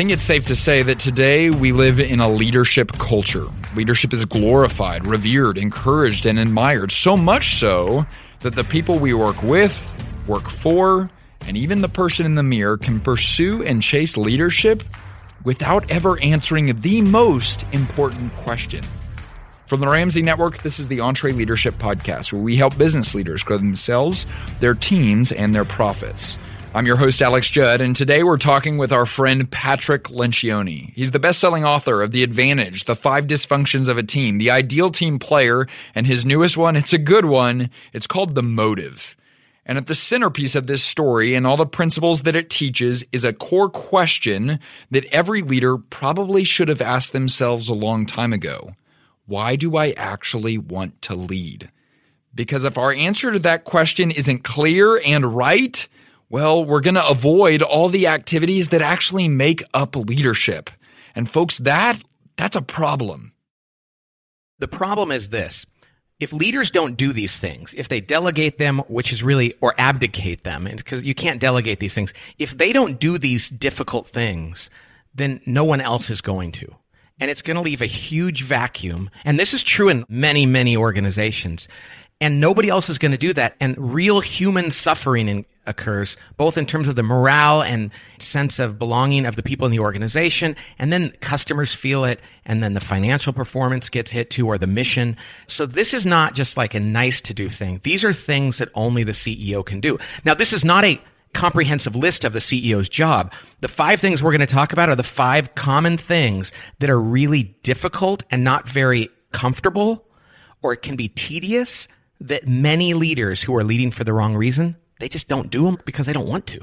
think it's safe to say that today we live in a leadership culture. Leadership is glorified, revered, encouraged, and admired, so much so that the people we work with, work for, and even the person in the mirror can pursue and chase leadership without ever answering the most important question. From the Ramsey Network, this is the EntreLeadership Podcast, where we help business leaders grow themselves, their teams, and their profits. I'm your host, Alex Judd, and today we're talking with our friend Patrick Lencioni. He's the best selling author of The Advantage, The Five Dysfunctions of a Team, The Ideal Team Player, and his newest one, it's a good one. It's called The Motive. And at the centerpiece of this story and all the principles that it teaches is a core question that every leader probably should have asked themselves a long time ago. Why do I actually want to lead? Because if our answer to that question isn't clear and right, well, we're going to avoid all the activities that actually make up leadership. And folks, that that's a problem. The problem is this if leaders don't do these things, if they delegate them, which is really, or abdicate them, because you can't delegate these things, if they don't do these difficult things, then no one else is going to. And it's going to leave a huge vacuum. And this is true in many, many organizations. And nobody else is going to do that. And real human suffering in, occurs, both in terms of the morale and sense of belonging of the people in the organization. And then customers feel it. And then the financial performance gets hit too, or the mission. So this is not just like a nice to do thing. These are things that only the CEO can do. Now, this is not a comprehensive list of the CEO's job. The five things we're going to talk about are the five common things that are really difficult and not very comfortable, or it can be tedious that many leaders who are leading for the wrong reason they just don't do them because they don't want to.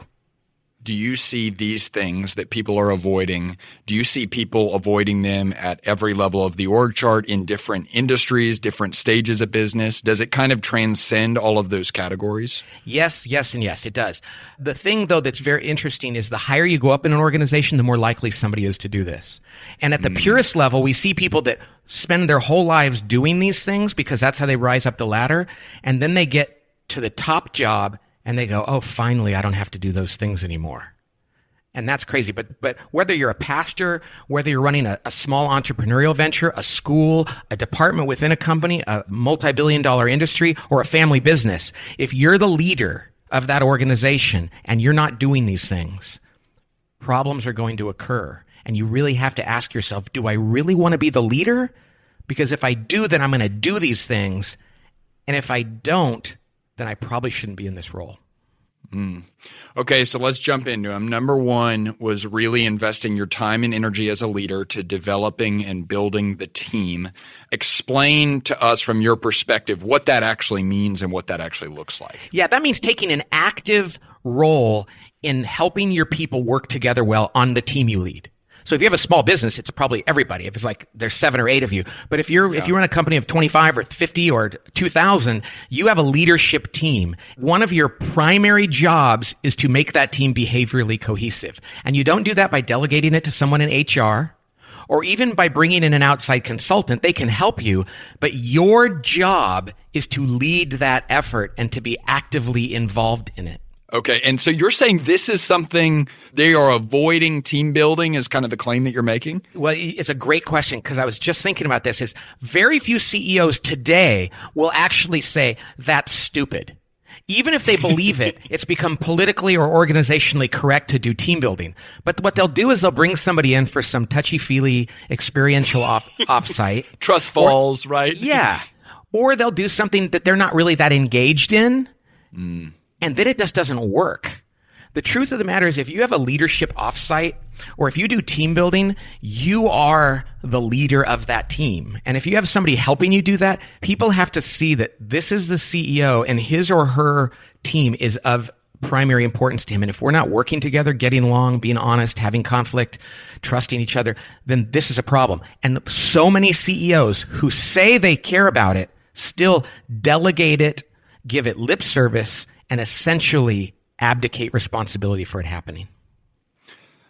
Do you see these things that people are avoiding? Do you see people avoiding them at every level of the org chart in different industries, different stages of business? Does it kind of transcend all of those categories? Yes, yes, and yes, it does. The thing though that's very interesting is the higher you go up in an organization, the more likely somebody is to do this. And at the mm. purest level, we see people that spend their whole lives doing these things because that's how they rise up the ladder. And then they get to the top job and they go, "Oh, finally, I don't have to do those things anymore." And that's crazy. But but whether you're a pastor, whether you're running a, a small entrepreneurial venture, a school, a department within a company, a multi-billion dollar industry, or a family business, if you're the leader of that organization and you're not doing these things, problems are going to occur. And you really have to ask yourself, do I really want to be the leader? Because if I do, then I'm going to do these things. And if I don't, then I probably shouldn't be in this role. Mm. Okay, so let's jump into them. Number one was really investing your time and energy as a leader to developing and building the team. Explain to us from your perspective what that actually means and what that actually looks like. Yeah, that means taking an active role in helping your people work together well on the team you lead. So if you have a small business, it's probably everybody. If it's like there's seven or eight of you, but if you're yeah. if you run a company of 25 or 50 or 2,000, you have a leadership team. One of your primary jobs is to make that team behaviorally cohesive, and you don't do that by delegating it to someone in HR or even by bringing in an outside consultant, they can help you. But your job is to lead that effort and to be actively involved in it. Okay. And so you're saying this is something they are avoiding team building is kind of the claim that you're making? Well, it's a great question because I was just thinking about this is very few CEOs today will actually say that's stupid. Even if they believe it, it's become politically or organizationally correct to do team building. But what they'll do is they'll bring somebody in for some touchy feely experiential off offsite. Trust falls, or, right? Yeah. Or they'll do something that they're not really that engaged in. Mm and then it just doesn't work. The truth of the matter is if you have a leadership offsite or if you do team building, you are the leader of that team. And if you have somebody helping you do that, people have to see that this is the CEO and his or her team is of primary importance to him. And if we're not working together, getting along, being honest, having conflict, trusting each other, then this is a problem. And so many CEOs who say they care about it still delegate it, give it lip service, and essentially abdicate responsibility for it happening.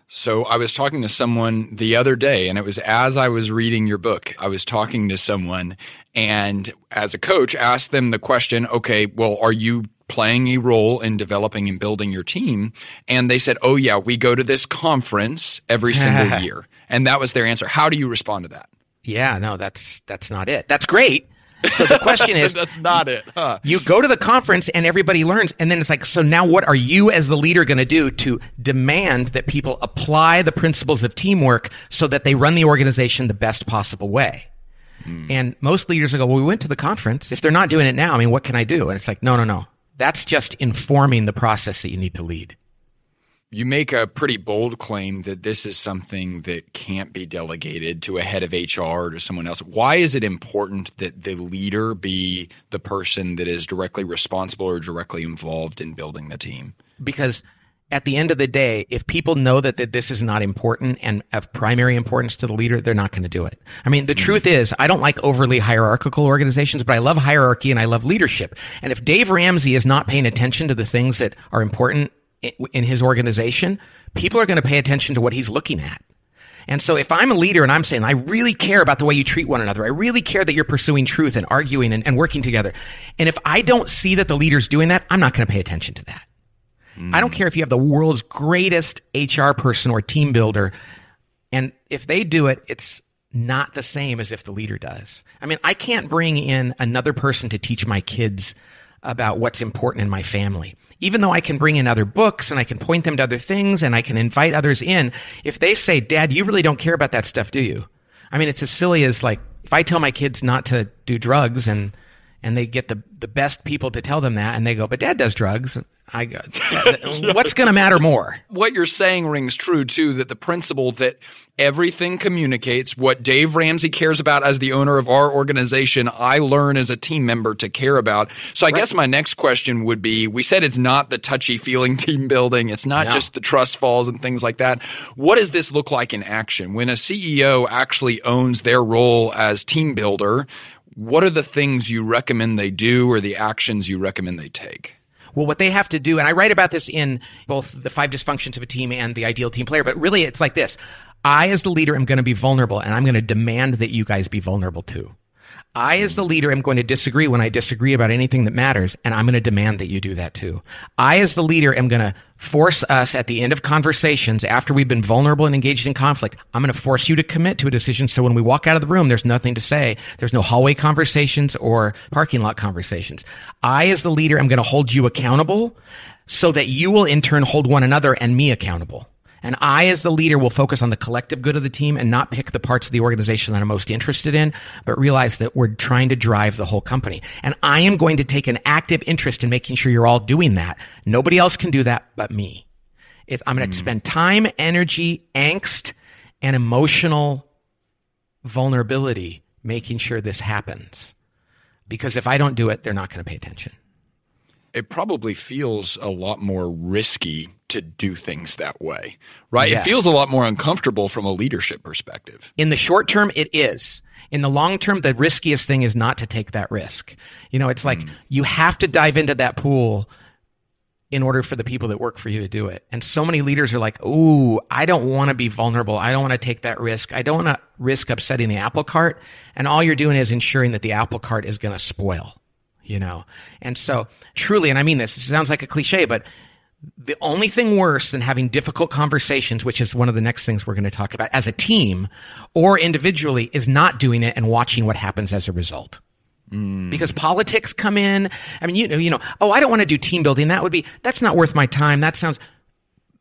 So I was talking to someone the other day, and it was as I was reading your book. I was talking to someone, and as a coach, asked them the question, okay, well, are you playing a role in developing and building your team. And they said, Oh, yeah, we go to this conference every single year. And that was their answer. How do you respond to that? Yeah, no, that's that's not it. That's great. So the question is That's not it. Huh? you go to the conference and everybody learns and then it's like so now what are you as the leader going to do to demand that people apply the principles of teamwork so that they run the organization the best possible way? Hmm. And most leaders will go well we went to the conference. If they're not doing it now i mean what can i do? And it's like no no no. That's just informing the process that you need to lead You make a pretty bold claim that this is something that can't be delegated to a head of HR or to someone else. Why is it important that the leader be the person that is directly responsible or directly involved in building the team? because at the end of the day, if people know that, that this is not important and of primary importance to the leader, they're not going to do it. I mean, the mm-hmm. truth is, I don't like overly hierarchical organizations, but I love hierarchy and I love leadership. And if Dave Ramsey is not paying attention to the things that are important in his organization, people are going to pay attention to what he's looking at. And so if I'm a leader and I'm saying, I really care about the way you treat one another, I really care that you're pursuing truth and arguing and, and working together. And if I don't see that the leader's doing that, I'm not going to pay attention to that. Hmm. I don't care if you have the world's greatest HR person or team builder. And if they do it, it's not the same as if the leader does. I mean, I can't bring in another person to teach my kids about what's important in my family. Even though I can bring in other books and I can point them to other things and I can invite others in, if they say, Dad, you really don't care about that stuff, do you? I mean, it's as silly as like, if I tell my kids not to do drugs and and they get the the best people to tell them that, and they go, "But Dad does drugs." I go, "What's going to matter more?" What you're saying rings true too that the principle that everything communicates what Dave Ramsey cares about as the owner of our organization, I learn as a team member to care about. So I guess my next question would be we said it's not the touchy feeling team building, it's not No. just the trust falls and things like that. What does this look like in action? When a CEO actually owns their role as team builder, what are the things you recommend they do or the actions you recommend they take? Well, what they have to do, and I write about this in both the five dysfunctions of a team and the ideal team player, but really it's like this. I, as the leader, am going to be vulnerable and I'm going to demand that you guys be vulnerable too. I, as the leader, am going to disagree when I disagree about anything that matters, and I'm going to demand that you do that too. I, as the leader, am going to force us at the end of conversations, after we've been vulnerable and engaged in conflict, I'm going to force you to commit to a decision so when we walk out of the room, there's nothing to say. There's no hallway conversations or parking lot conversations. I, as the leader, am going to hold you accountable so that you will in turn hold one another and me accountable. And I, as the leader, will focus on the collective good of the team and not pick the parts of the organization that I'm most interested in, but realize that we're trying to drive the whole company. And I am going to take an active interest in making sure you're all doing that. Nobody else can do that but me. If I'm going to hmm. spend time, energy, angst, and emotional vulnerability making sure this happens. Because if I don't do it, they're not going to pay attention. It probably feels a lot more risky to do things that way, right? It feels a lot more uncomfortable from a leadership perspective. In the short term, it is. In the long term, the riskiest thing is not to take that risk. You know, it's like mm. you have to dive into that pool in order for the people that work for you to do it. And so many leaders are like, "Ooh, I don't want to be vulnerable. I don't want to take that risk. I don't want to risk upsetting the apple cart." And all you're doing is ensuring that the apple cart is going to spoil, you know. And so, truly, and I mean this, it sounds like a cliche, but the only thing worse than having difficult conversations, which is one of the next things we're going to talk about as a team or individually, is not doing it and watching what happens as a result. Mm. Because politics come in. I mean, you know, you know, oh, I don't want to do team building. That would be, that's not worth my time. That sounds,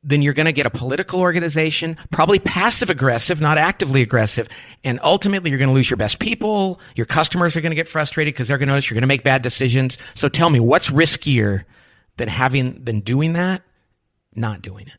then you're going to get a political organization, probably passive aggressive, not actively aggressive. And ultimately, you're going to lose your best people. Your customers are going to get frustrated because they're going to notice you're going to make bad decisions. So tell me, what's riskier than having, than doing that? Not doing it.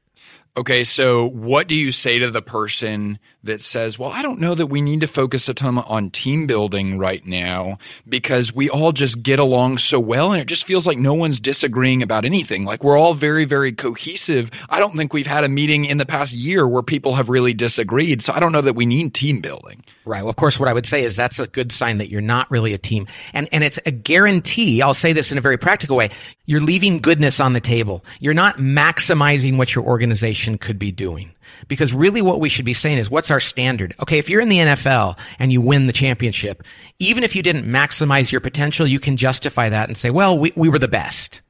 Okay, so what do you say to the person that says, "Well, I don't know that we need to focus a ton on team building right now because we all just get along so well and it just feels like no one's disagreeing about anything. Like we're all very very cohesive. I don't think we've had a meeting in the past year where people have really disagreed. So I don't know that we need team building." Right. Well, of course, what I would say is that's a good sign that you're not really a team. And, and it's a guarantee. I'll say this in a very practical way. You're leaving goodness on the table. You're not maximizing what your organization could be doing. Because really what we should be saying is what's our standard? Okay. If you're in the NFL and you win the championship, even if you didn't maximize your potential, you can justify that and say, well, we, we were the best.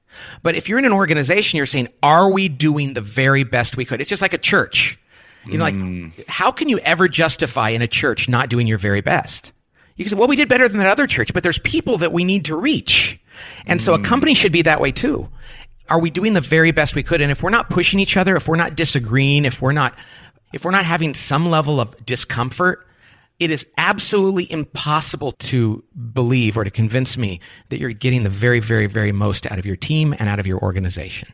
But if you're in an organization, you're saying, are we doing the very best we could? It's just like a church. You know, like, mm. how can you ever justify in a church not doing your very best? You can say, well, we did better than that other church, but there's people that we need to reach. And so a mm. company should be that way too. Are we doing the very best we could? And if we're not pushing each other, if we're not disagreeing, if we're not, if we're not having some level of discomfort, it is absolutely impossible to believe or to convince me that you're getting the very, very, very most out of your team and out of your organization.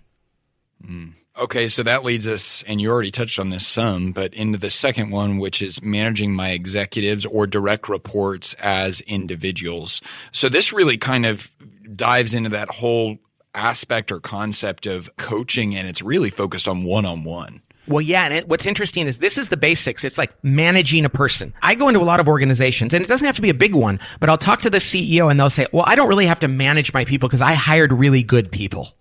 Hmm. Okay, so that leads us, and you already touched on this some, but into the second one, which is managing my executives or direct reports as individuals. So this really kind of dives into that whole aspect or concept of coaching, and it's really focused on one on one. Well, yeah. And it, what's interesting is this is the basics. It's like managing a person. I go into a lot of organizations and it doesn't have to be a big one, but I'll talk to the CEO and they'll say, well, I don't really have to manage my people because I hired really good people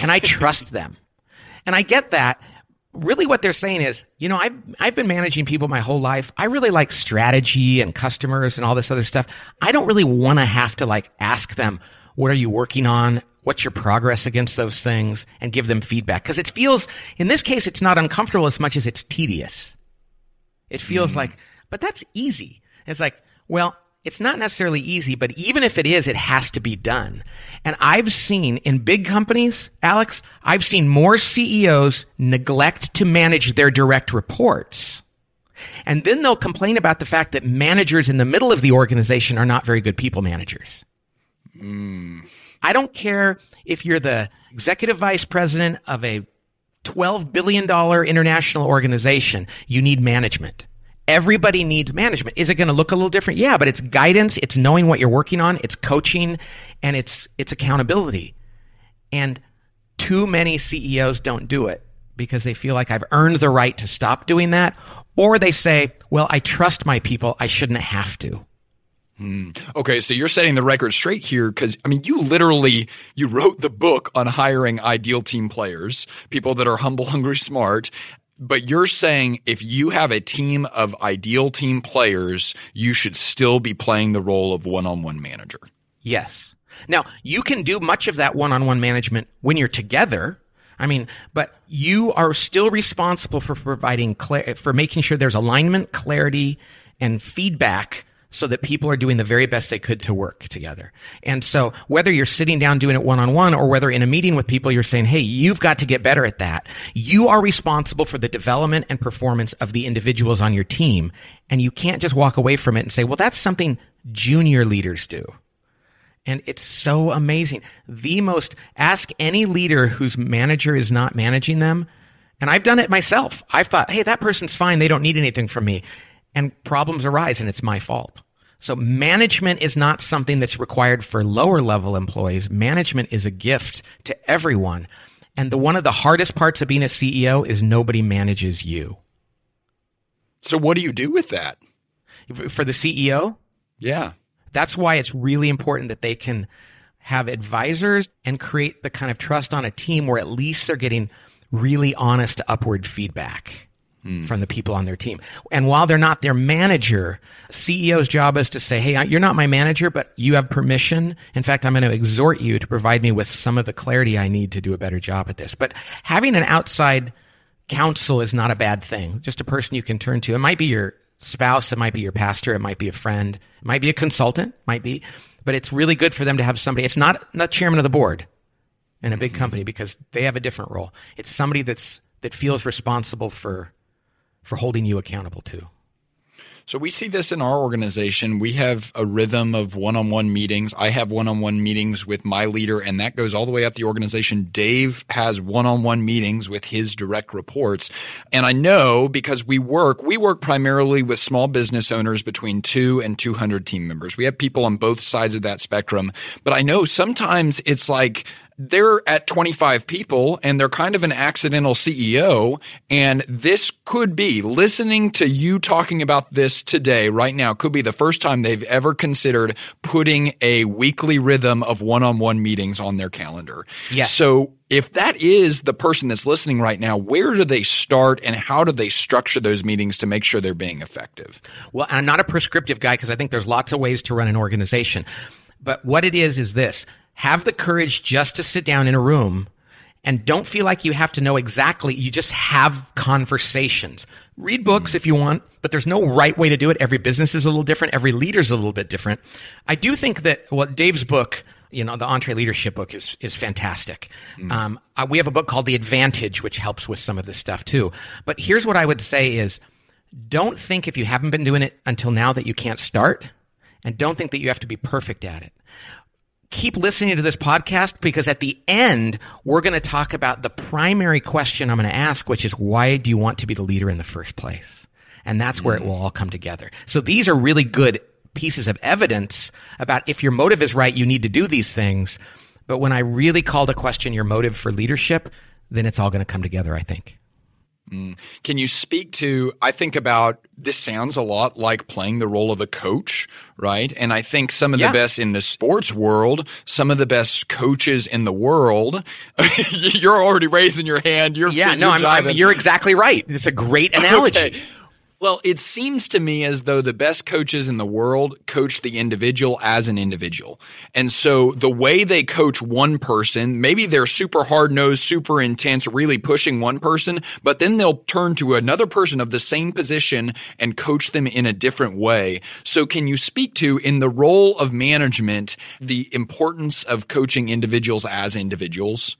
and I trust them. And I get that. Really what they're saying is, you know, I've, I've been managing people my whole life. I really like strategy and customers and all this other stuff. I don't really want to have to like ask them, what are you working on? What's your progress against those things and give them feedback? Cause it feels, in this case, it's not uncomfortable as much as it's tedious. It feels mm-hmm. like, but that's easy. It's like, well, it's not necessarily easy, but even if it is, it has to be done. And I've seen in big companies, Alex, I've seen more CEOs neglect to manage their direct reports. And then they'll complain about the fact that managers in the middle of the organization are not very good people managers. Mm. I don't care if you're the executive vice president of a $12 billion international organization. You need management. Everybody needs management. Is it going to look a little different? Yeah, but it's guidance. It's knowing what you're working on. It's coaching and it's, it's accountability. And too many CEOs don't do it because they feel like I've earned the right to stop doing that. Or they say, well, I trust my people. I shouldn't have to. Hmm. Okay, so you're setting the record straight here because I mean, you literally you wrote the book on hiring ideal team players, people that are humble, hungry, smart. But you're saying if you have a team of ideal team players, you should still be playing the role of one-on-one manager. Yes. Now, you can do much of that one-on-one management when you're together. I mean, but you are still responsible for providing clear, for making sure there's alignment, clarity, and feedback so that people are doing the very best they could to work together. And so whether you're sitting down doing it one on one or whether in a meeting with people you're saying, Hey, you've got to get better at that. You are responsible for the development and performance of the individuals on your team. And you can't just walk away from it and say, well, that's something junior leaders do. And it's so amazing. The most, ask any leader whose manager is not managing them. And I've done it myself. I've thought, hey, that person's fine. They don't need anything from me. And problems arise and it's my fault. So management is not something that's required for lower level employees. Management is a gift to everyone. And the one of the hardest parts of being a CEO is nobody manages you. So what do you do with that? For the CEO, Yeah. That's why it's really important that they can have advisors and create the kind of trust on a team where at least they're getting really honest upward feedback Mm. from the people on their team. And while they're not their manager, CEO's job is to say, Hey, you're not my manager, but you have permission. In fact, I'm going to exhort you to provide me with some of the clarity I need to do a better job at this. But having an outside counsel is not a bad thing. Just a person you can turn to. It might be your spouse, it might be your pastor, it might be a friend, it might be a consultant, might be, but it's really good for them to have somebody. It's not not chairman of the board in a big mm-hmm. company because they have a different role. It's somebody that's that feels responsible for for holding you accountable too. So we see this in our organization. We have a rhythm of one-on-one meetings. I have one-on-one meetings with my leader and that goes all the way up the organization. Dave has one-on-one meetings with his direct reports. And I know because we work, we work primarily with small business owners between 2 and 200 team members. We have people on both sides of that spectrum, but I know sometimes it's like they're at 25 people and they're kind of an accidental CEO. And this could be listening to you talking about this today, right now, could be the first time they've ever considered putting a weekly rhythm of one on one meetings on their calendar. Yes. So if that is the person that's listening right now, where do they start and how do they structure those meetings to make sure they're being effective? Well, I'm not a prescriptive guy because I think there's lots of ways to run an organization. But what it is is this have the courage just to sit down in a room and don't feel like you have to know exactly. You just have conversations. Read books if you want, but there's no right way to do it. Every business is a little different. Every leader is a little bit different. I do think that what well, Dave's book, you know, the EntreLeadership book is, is fantastic. Mm. Um, uh, we have a book called The Advantage, which helps with some of this stuff too. But here's what I would say is don't think if you haven't been doing it until now that you can't start and don't think that you have to be perfect at it keep listening to this podcast because at the end, we're going to talk about the primary question I'm going to ask, which is why do you want to be the leader in the first place? And that's where it will all come together. So these are really good pieces of evidence about if your motive is right, you need to do these things. But when I really call to question your motive for leadership, then it's all going to come together, I think. Mm. Can you speak to? I think about this sounds a lot like playing the role of a coach, right? And I think some of yeah. the best in the sports world, some of the best coaches in the world. you're already raising your hand. You're yeah, no, I'm, I'm, you're exactly right. It's a great analogy. okay. Well, it seems to me as though the best coaches in the world coach the individual as an individual. And so the way they coach one person, maybe they're super hard nosed, super intense, really pushing one person, but then they'll turn to another person of the same position and coach them in a different way. So can you speak to in the role of management, the importance of coaching individuals as individuals?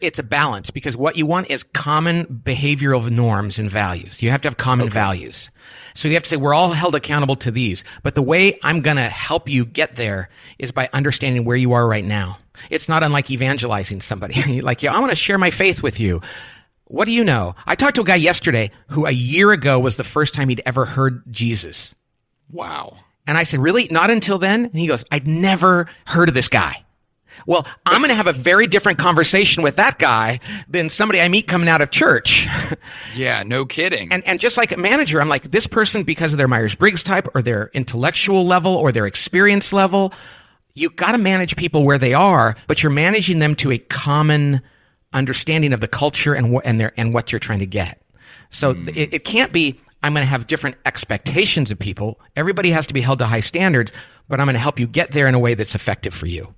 It's a balance because what you want is common behavioral norms and values. You have to have common okay. values. So you have to say, we're all held accountable to these. But the way I'm going to help you get there is by understanding where you are right now. It's not unlike evangelizing somebody. like, yeah, I want to share my faith with you. What do you know? I talked to a guy yesterday who a year ago was the first time he'd ever heard Jesus. Wow. And I said, really? Not until then? And he goes, I'd never heard of this guy. Well, I'm going to have a very different conversation with that guy than somebody I meet coming out of church. yeah, no kidding. And and just like a manager, I'm like this person because of their Myers Briggs type or their intellectual level or their experience level. You got to manage people where they are, but you're managing them to a common understanding of the culture and what and their and what you're trying to get. So mm. it, it can't be I'm going to have different expectations of people. Everybody has to be held to high standards, but I'm going to help you get there in a way that's effective for you.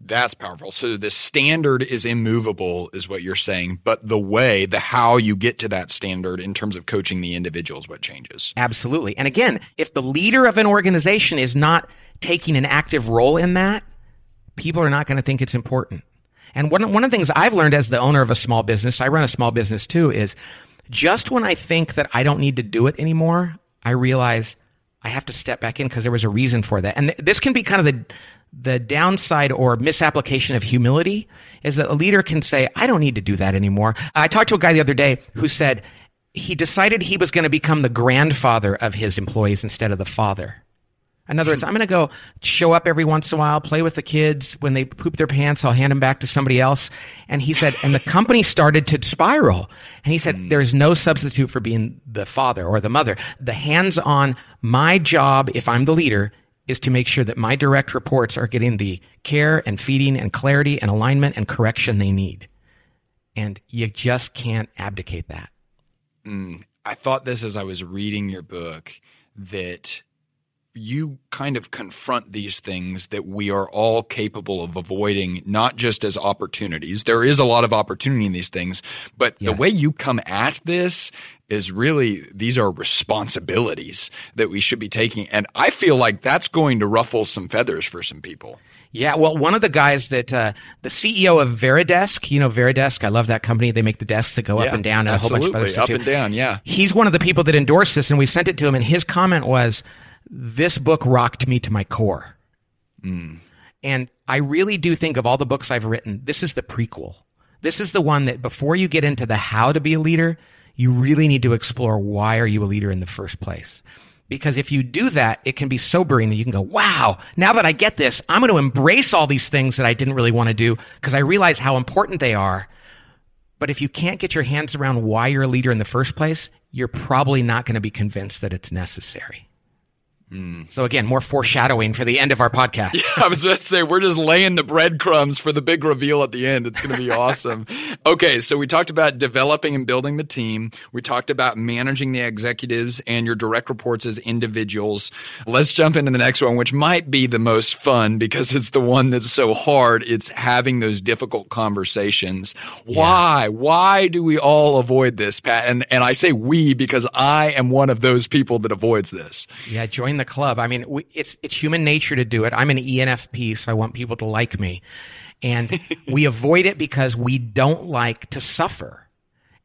That's powerful. So the standard is immovable, is what you're saying, but the way, the how you get to that standard in terms of coaching the individuals, what changes. Absolutely. And again, if the leader of an organization is not taking an active role in that, people are not going to think it's important. And one, one of the things I've learned as the owner of a small business, I run a small business too, is just when I think that I don't need to do it anymore, I realize I have to step back in because there was a reason for that. And th- this can be kind of the the downside or misapplication of humility is that a leader can say, I don't need to do that anymore. I talked to a guy the other day who said he decided he was going to become the grandfather of his employees instead of the father. In other words, I'm going to go show up every once in a while, play with the kids. When they poop their pants, I'll hand them back to somebody else. And he said, and the company started to spiral. And he said, mm. there's no substitute for being the father or the mother. The hands on my job, if I'm the leader, is to make sure that my direct reports are getting the care and feeding and clarity and alignment and correction they need. And you just can't abdicate that. Mm, I thought this as I was reading your book that you kind of confront these things that we are all capable of avoiding, not just as opportunities. There is a lot of opportunity in these things, but yes. the way you come at this is really these are responsibilities that we should be taking. And I feel like that's going to ruffle some feathers for some people. Yeah, well, one of the guys that uh, the CEO of Varidesk, you know Varidesk, I love that company. They make the desks that go yeah, up and down and a whole bunch of other stuff up and down. Yeah, he's one of the people that endorsed this, and we sent it to him, and his comment was, "This book rocked me to my core." Mm. And I really do think of all the books I've written, this is the prequel. This is the one that before you get into the how to be a leader, you really need to explore why are you a leader in the first place? Because if you do that, it can be sobering and you can go, wow, now that I get this, I'm going to embrace all these things that I didn't really want to do because I realize how important they are. But if you can't get your hands around why you're a leader in the first place, you're probably not going to be convinced that it's necessary. Mm. So again, more foreshadowing for the end of our podcast. Yeah, I was going to say we're just laying the breadcrumbs for the big reveal at the end. It's going to be awesome. okay, so we talked about developing and building the team. We talked about managing the executives and your direct reports as individuals. Let's jump into the next one, which might be the most fun because it's the one that's so hard. It's having those difficult conversations. Why? Yeah. Why do we all avoid this, Pat? And and I say we because I am one of those people that avoids this. Yeah, join the club. I mean, we, it's it's human nature to do it. I'm an ENFP, so I want people to like me, and we avoid it because we don't like to suffer.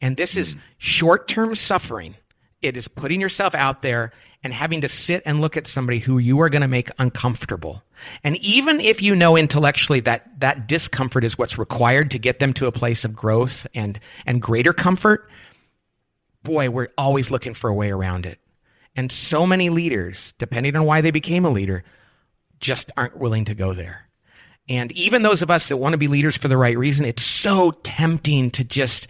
And this is hmm. short term suffering. It is putting yourself out there and having to sit and look at somebody who you are going to make uncomfortable. And even if you know intellectually that that discomfort is what's required to get them to a place of growth and and greater comfort, boy, we're always looking for a way around it. And so many leaders, depending on why they became a leader, just aren't willing to go there. And even those of us that want to be leaders for the right reason, it's so tempting to just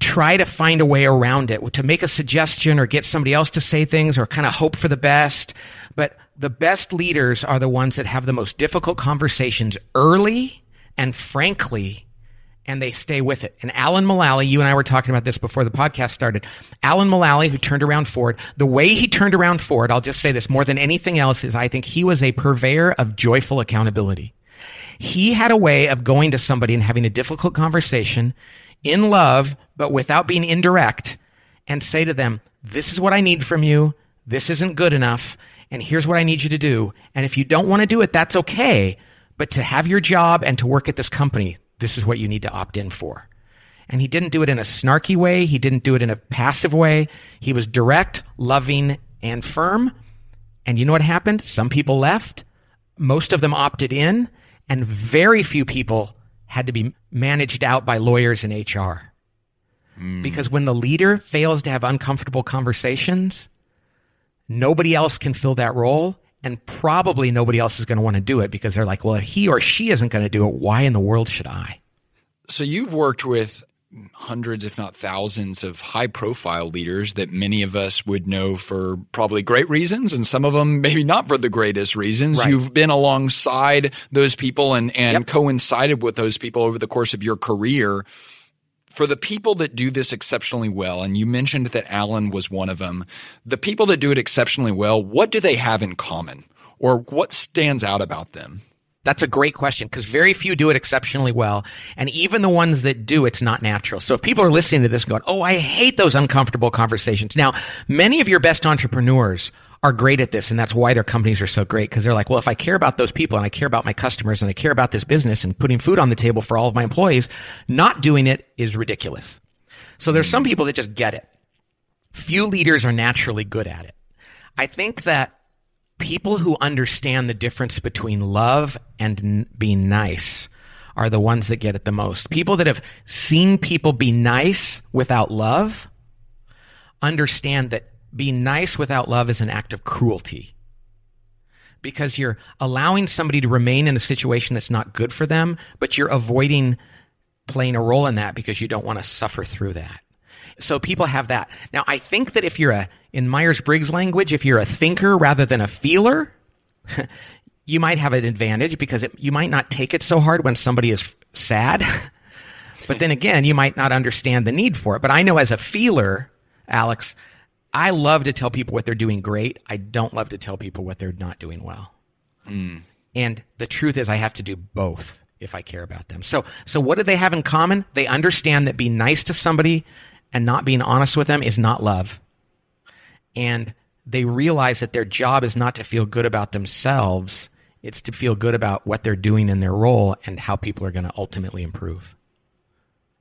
try to find a way around it, to make a suggestion or get somebody else to say things or kind of hope for the best. But the best leaders are the ones that have the most difficult conversations early and frankly and they stay with it. And Alan Mulally, you and I were talking about this before the podcast started. Alan Mulally, who turned around Ford, the way he turned around Ford, I'll just say this more than anything else, is I think he was a purveyor of joyful accountability. He had a way of going to somebody and having a difficult conversation in love, but without being indirect, and say to them, This is what I need from you. This isn't good enough. And here's what I need you to do. And if you don't want to do it, that's okay. But to have your job and to work at this company, this is what you need to opt in for. And he didn't do it in a snarky way. He didn't do it in a passive way. He was direct, loving, and firm. And you know what happened? Some people left. Most of them opted in and very few people had to be managed out by lawyers and HR. Mm. Because when the leader fails to have uncomfortable conversations, nobody else can fill that role and probably nobody else is going to want to do it because they're like, well, if he or she isn't going to do it, why in the world should I? So you've worked with hundreds, if not thousands, of high profile leaders that many of us would know for probably great reasons, and some of them maybe not for the greatest reasons. Right. You've been alongside those people and, and yep. coincided with those people over the course of your career for the people that do this exceptionally well, and you mentioned that Alan was one of them, the people that do it exceptionally well, what do they have in common? Or what stands out about them? That's a great question because very few do it exceptionally well. And even the ones that do, it's not natural. So if people are listening to this going, Oh, I hate those uncomfortable conversations. Now, many of your best entrepreneurs are great at this. And that's why their companies are so great. Cause they're like, well, if I care about those people and I care about my customers and I care about this business and putting food on the table for all of my employees, not doing it is ridiculous. So there's some people that just get it. Few leaders are naturally good at it. I think that people who understand the difference between love and n- being nice are the ones that get it the most. People that have seen people be nice without love understand that being nice without love is an act of cruelty because you're allowing somebody to remain in a situation that's not good for them, but you're avoiding playing a role in that because you don't want to suffer through that. So people have that. Now, I think that if you're a, in Myers Briggs language, if you're a thinker rather than a feeler, you might have an advantage because it, you might not take it so hard when somebody is sad. but then again, you might not understand the need for it. But I know as a feeler, Alex, I love to tell people what they're doing great. I don't love to tell people what they're not doing well. Mm. And the truth is, I have to do both if I care about them. So, so what do they have in common? They understand that being nice to somebody and not being honest with them is not love. And they realize that their job is not to feel good about themselves. It's to feel good about what they're doing in their role and how people are going to ultimately improve.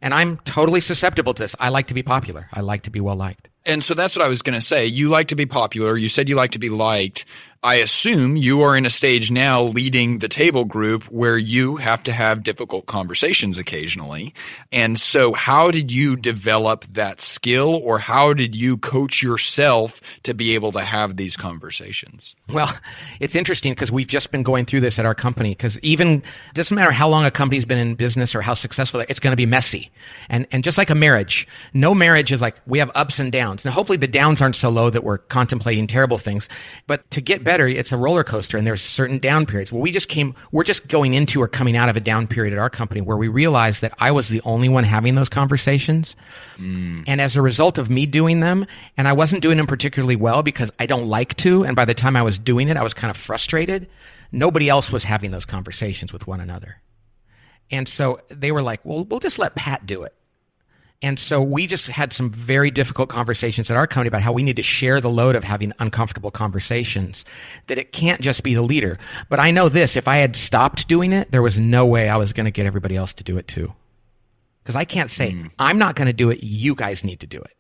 And I'm totally susceptible to this. I like to be popular. I like to be well liked. And so that's what I was going to say. You like to be popular. You said you like to be liked. I assume you are in a stage now leading the table group where you have to have difficult conversations occasionally. And so how did you develop that skill or how did you coach yourself to be able to have these conversations? Well, it's interesting because we've just been going through this at our company because even doesn't matter how long a company's been in business or how successful it's going to be messy. And and just like a marriage, no marriage is like we have ups and downs. Now hopefully the downs aren't so low that we're contemplating terrible things, but to get better better, it's a roller coaster and there's certain down periods. Well, we just came, we're just going into or coming out of a down period at our company where we realized that I was the only one having those conversations. Mm. And as a result of me doing them, and I wasn't doing them particularly well because I don't like to. And by the time I was doing it, I was kind of frustrated. Nobody else was having those conversations with one another. And so they were like, well, we'll just let Pat do it. And so we just had some very difficult conversations at our company about how we need to share the load of having uncomfortable conversations, that it can't just be the leader. But I know this if I had stopped doing it, there was no way I was going to get everybody else to do it too. Because I can't say, mm. I'm not going to do it, you guys need to do it.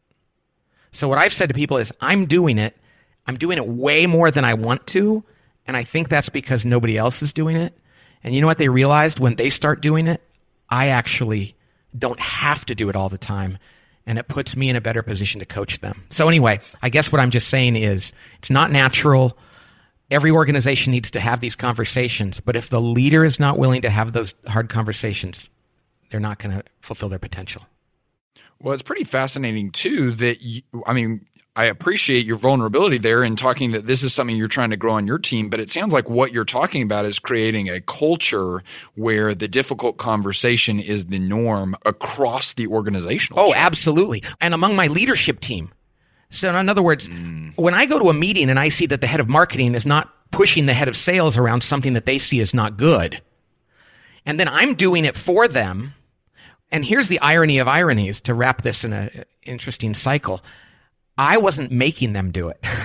So what I've said to people is, I'm doing it. I'm doing it way more than I want to. And I think that's because nobody else is doing it. And you know what they realized when they start doing it? I actually don't have to do it all the time. And it puts me in a better position to coach them. So, anyway, I guess what I'm just saying is it's not natural. Every organization needs to have these conversations. But if the leader is not willing to have those hard conversations, they're not going to fulfill their potential. Well, it's pretty fascinating too that you, I mean, I appreciate your vulnerability there in talking that this is something you're trying to grow on your team, but it sounds like what you're talking about is creating a culture where the difficult conversation is the norm across the organizational. Oh, absolutely. And among my leadership team. So in other words, mm. when I go to a meeting and I see that the head of marketing is not pushing the head of sales around something that they see as not good, and then I'm doing it for them, and here's the irony of ironies to wrap this in an interesting cycle. I wasn't making them do it.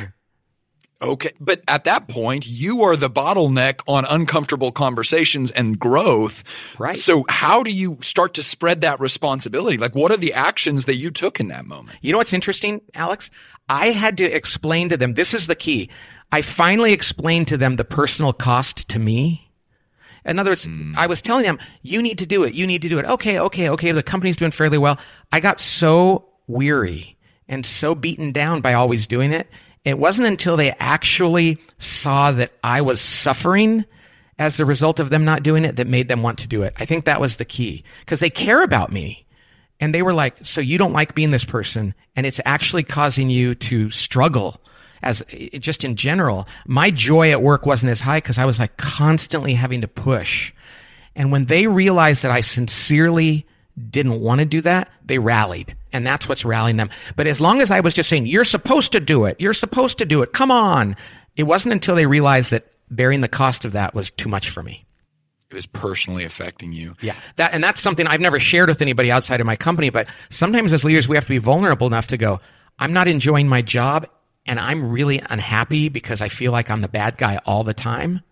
Okay. But at that point, you are the bottleneck on uncomfortable conversations and growth. Right. So how do you start to spread that responsibility? Like what are the actions that you took in that moment? You know what's interesting, Alex? I had to explain to them, this is the key. I finally explained to them the personal cost to me. In other words, mm. I was telling them, you need to do it. You need to do it. Okay. Okay. Okay. The company's doing fairly well. I got so weary and so beaten down by always doing it. It wasn't until they actually saw that I was suffering as the result of them not doing it that made them want to do it. I think that was the key because they care about me. And they were like, so you don't like being this person and it's actually causing you to struggle as just in general. My joy at work wasn't as high because I was like constantly having to push. And when they realized that I sincerely didn't want to do that, they rallied. And that's what's rallying them. But as long as I was just saying, you're supposed to do it, you're supposed to do it, come on. It wasn't until they realized that bearing the cost of that was too much for me. It was personally affecting you. Yeah. That, and that's something I've never shared with anybody outside of my company. But sometimes as leaders, we have to be vulnerable enough to go, I'm not enjoying my job and I'm really unhappy because I feel like I'm the bad guy all the time.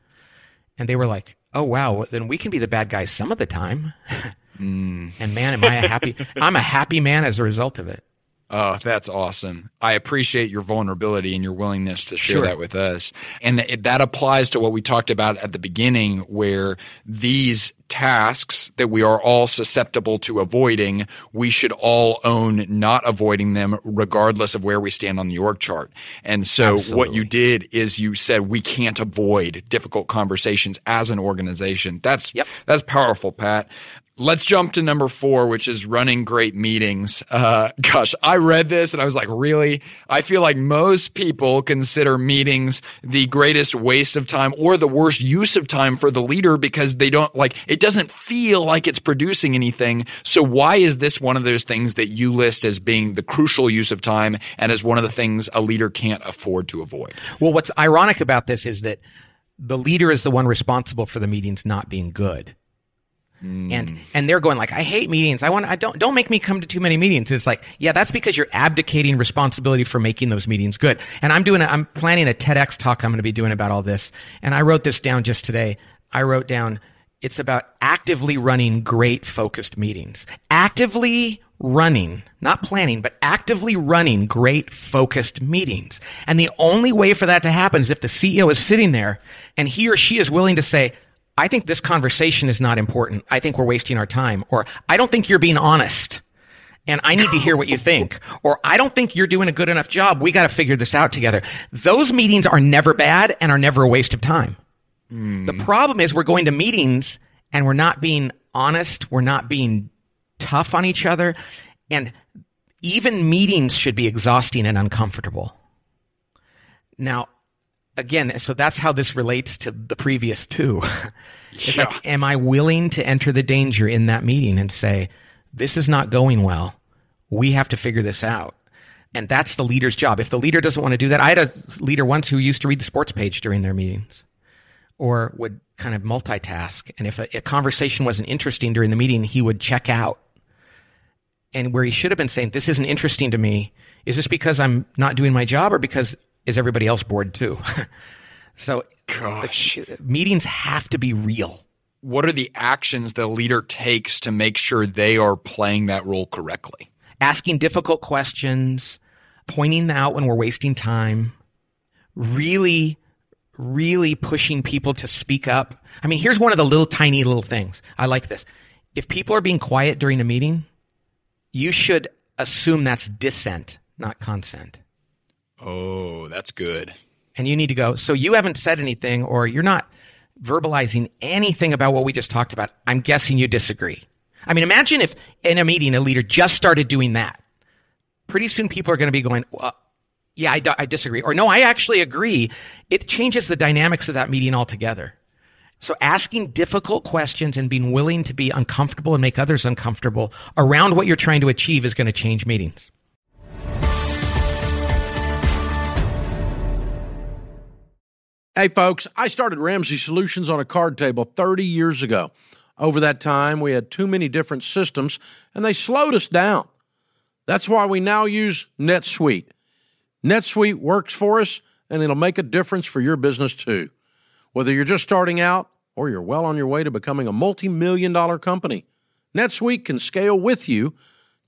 And they were like, oh, wow, then we can be the bad guys some of the time. Mm. And man, am I a happy, I'm a happy man as a result of it. Oh, that's awesome. I appreciate your vulnerability and your willingness to share sure. that with us. And that applies to what we talked about at the beginning, where these tasks that we are all susceptible to avoiding, we should all own not avoiding them regardless of where we stand on the org chart. And so Absolutely. what you did is you said we can't avoid difficult conversations as an organization. That's yep. that's powerful, Pat. Let's jump to number four, which is running great meetings. Uh, gosh, I read this and I was like, really? I feel like most people consider meetings the greatest waste of time or the worst use of time for the leader because they don't like, it doesn't feel like it's producing anything. So why is this one of those things that you list as being the crucial use of time and as one of the things a leader can't afford to avoid? Well, what's ironic about this is that the leader is the one responsible for the meetings not being good. Mm. And and they're going like, I hate meetings. I want I don't don't make me come to too many meetings. It's like, yeah, that's because you're abdicating responsibility for making those meetings good. And I'm doing I'm planning a TEDx talk I'm going to be doing about all this. And I wrote this down just today. I wrote down it's about actively running great focused meetings. Actively running, not planning, but actively running great focused meetings. And the only way for that to happen is if the CEO is sitting there and he or she is willing to say, I think this conversation is not important. I think we're wasting our time. Or I don't think you're being honest. And I need to hear what you think. Or I don't think you're doing a good enough job. We got to figure this out together. Those meetings are never bad and are never a waste of time. Mm. The problem is we're going to meetings and we're not being honest. We're not being tough on each other. And even meetings should be exhausting and uncomfortable. Now, again, so that's how this relates to the previous two. it's Yeah. like, am I willing to enter the danger in that meeting and say, this is not going well. We have to figure this out. And that's the leader's job. If the leader doesn't want to do that, I had a leader once who used to read the sports page during their meetings or would kind of multitask. And if a, a conversation wasn't interesting during the meeting, he would check out. And where he should have been saying, This isn't interesting to me, is this because I'm not doing my job or because is everybody else bored too? so Gosh. meetings have to be real. What are the actions the leader takes to make sure they are playing that role correctly? Asking difficult questions, pointing out when we're wasting time, really, really pushing people to speak up. I mean, here's one of the little tiny little things. I like this. If people are being quiet during a meeting, you should assume that's dissent, not consent. Oh, that's good. and you need to go. So you haven't said anything, or you're not verbalizing anything about what we just talked about. I'm guessing you disagree. I mean, imagine if in a meeting a leader just started doing that. Pretty soon, people are going to be going, well, "Yeah, I, I disagree," or "No, I actually agree." It changes the dynamics of that meeting altogether. So, asking difficult questions and being willing to be uncomfortable and make others uncomfortable around what you're trying to achieve is going to change meetings. Hey, folks, I started Ramsey Solutions on a card table 30 years ago. Over that time, we had too many different systems, and they slowed us down. That's why we now use NetSuite. NetSuite works for us, and it'll make a difference for your business too. Whether you're just starting out or you're well on your way to becoming a multi million dollar company, NetSuite can scale with you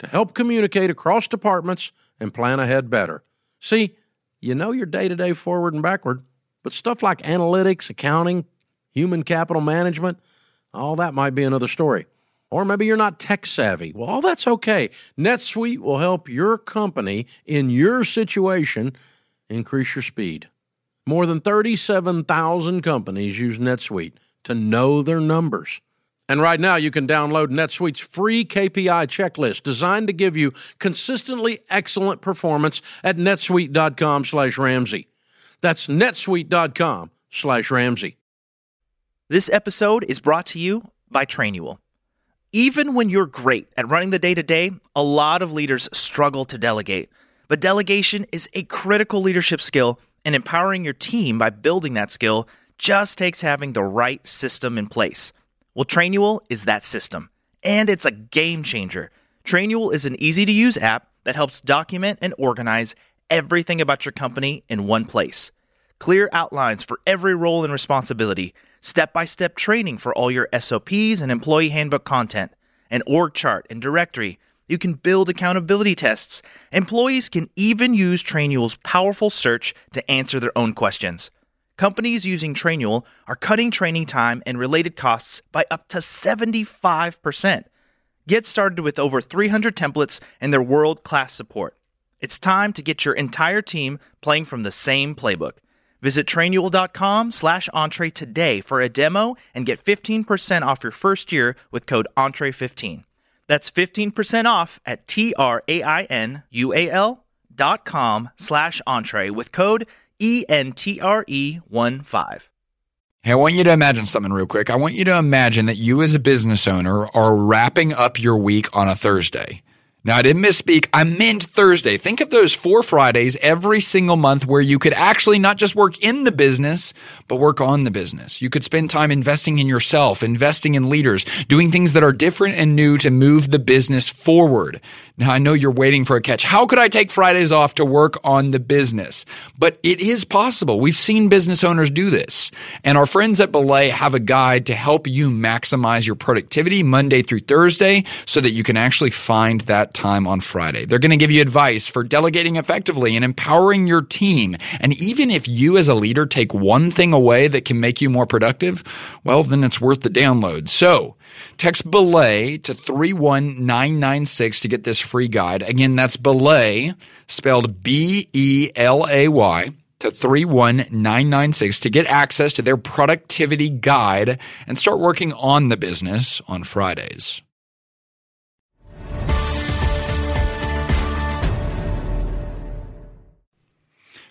to help communicate across departments and plan ahead better. See, you know your day to day forward and backward, but stuff like analytics, accounting, human capital management, all that might be another story. Or maybe you're not tech savvy. Well, all that's okay. NetSuite will help your company in your situation increase your speed. More than 37,000 companies use NetSuite to know their numbers. And right now, you can download NetSuite's free KPI checklist designed to give you consistently excellent performance at netsuite.com slash Ramsey. That's netsuite.com slash Ramsey. This episode is brought to you by Trainual. Even when you're great at running the day to day, a lot of leaders struggle to delegate. But delegation is a critical leadership skill, and empowering your team by building that skill just takes having the right system in place. Well, Trainual is that system, and it's a game changer. Trainual is an easy to use app that helps document and organize everything about your company in one place. Clear outlines for every role and responsibility, step by step training for all your SOPs and employee handbook content, an org chart and directory. You can build accountability tests. Employees can even use Trainual's powerful search to answer their own questions. Companies using Trainual are cutting training time and related costs by up to 75%. Get started with over 300 templates and their world class support. It's time to get your entire team playing from the same playbook. Visit trainual.com slash entree today for a demo and get 15% off your first year with code entree15. That's 15% off at T-R-A-I-N-U-A-L dot com slash entree with code E E-N-T-R-E-1-5. Hey, I want you to imagine something real quick. I want you to imagine that you as a business owner are wrapping up your week on a Thursday. Now, I didn't misspeak. I meant Thursday. Think of those four Fridays every single month where you could actually not just work in the business, but work on the business. You could spend time investing in yourself, investing in leaders, doing things that are different and new to move the business forward. Now, I know you're waiting for a catch. How could I take Fridays off to work on the business? But it is possible. We've seen business owners do this. And our friends at Belay have a guide to help you maximize your productivity Monday through Thursday so that you can actually find that time on Friday. They're going to give you advice for delegating effectively and empowering your team. And even if you as a leader take one thing away that can make you more productive, well, then it's worth the download. So text Belay to 31996 to get this free guide. Again, that's Belay, spelled B E L A Y to 31996 to get access to their productivity guide and start working on the business on Fridays.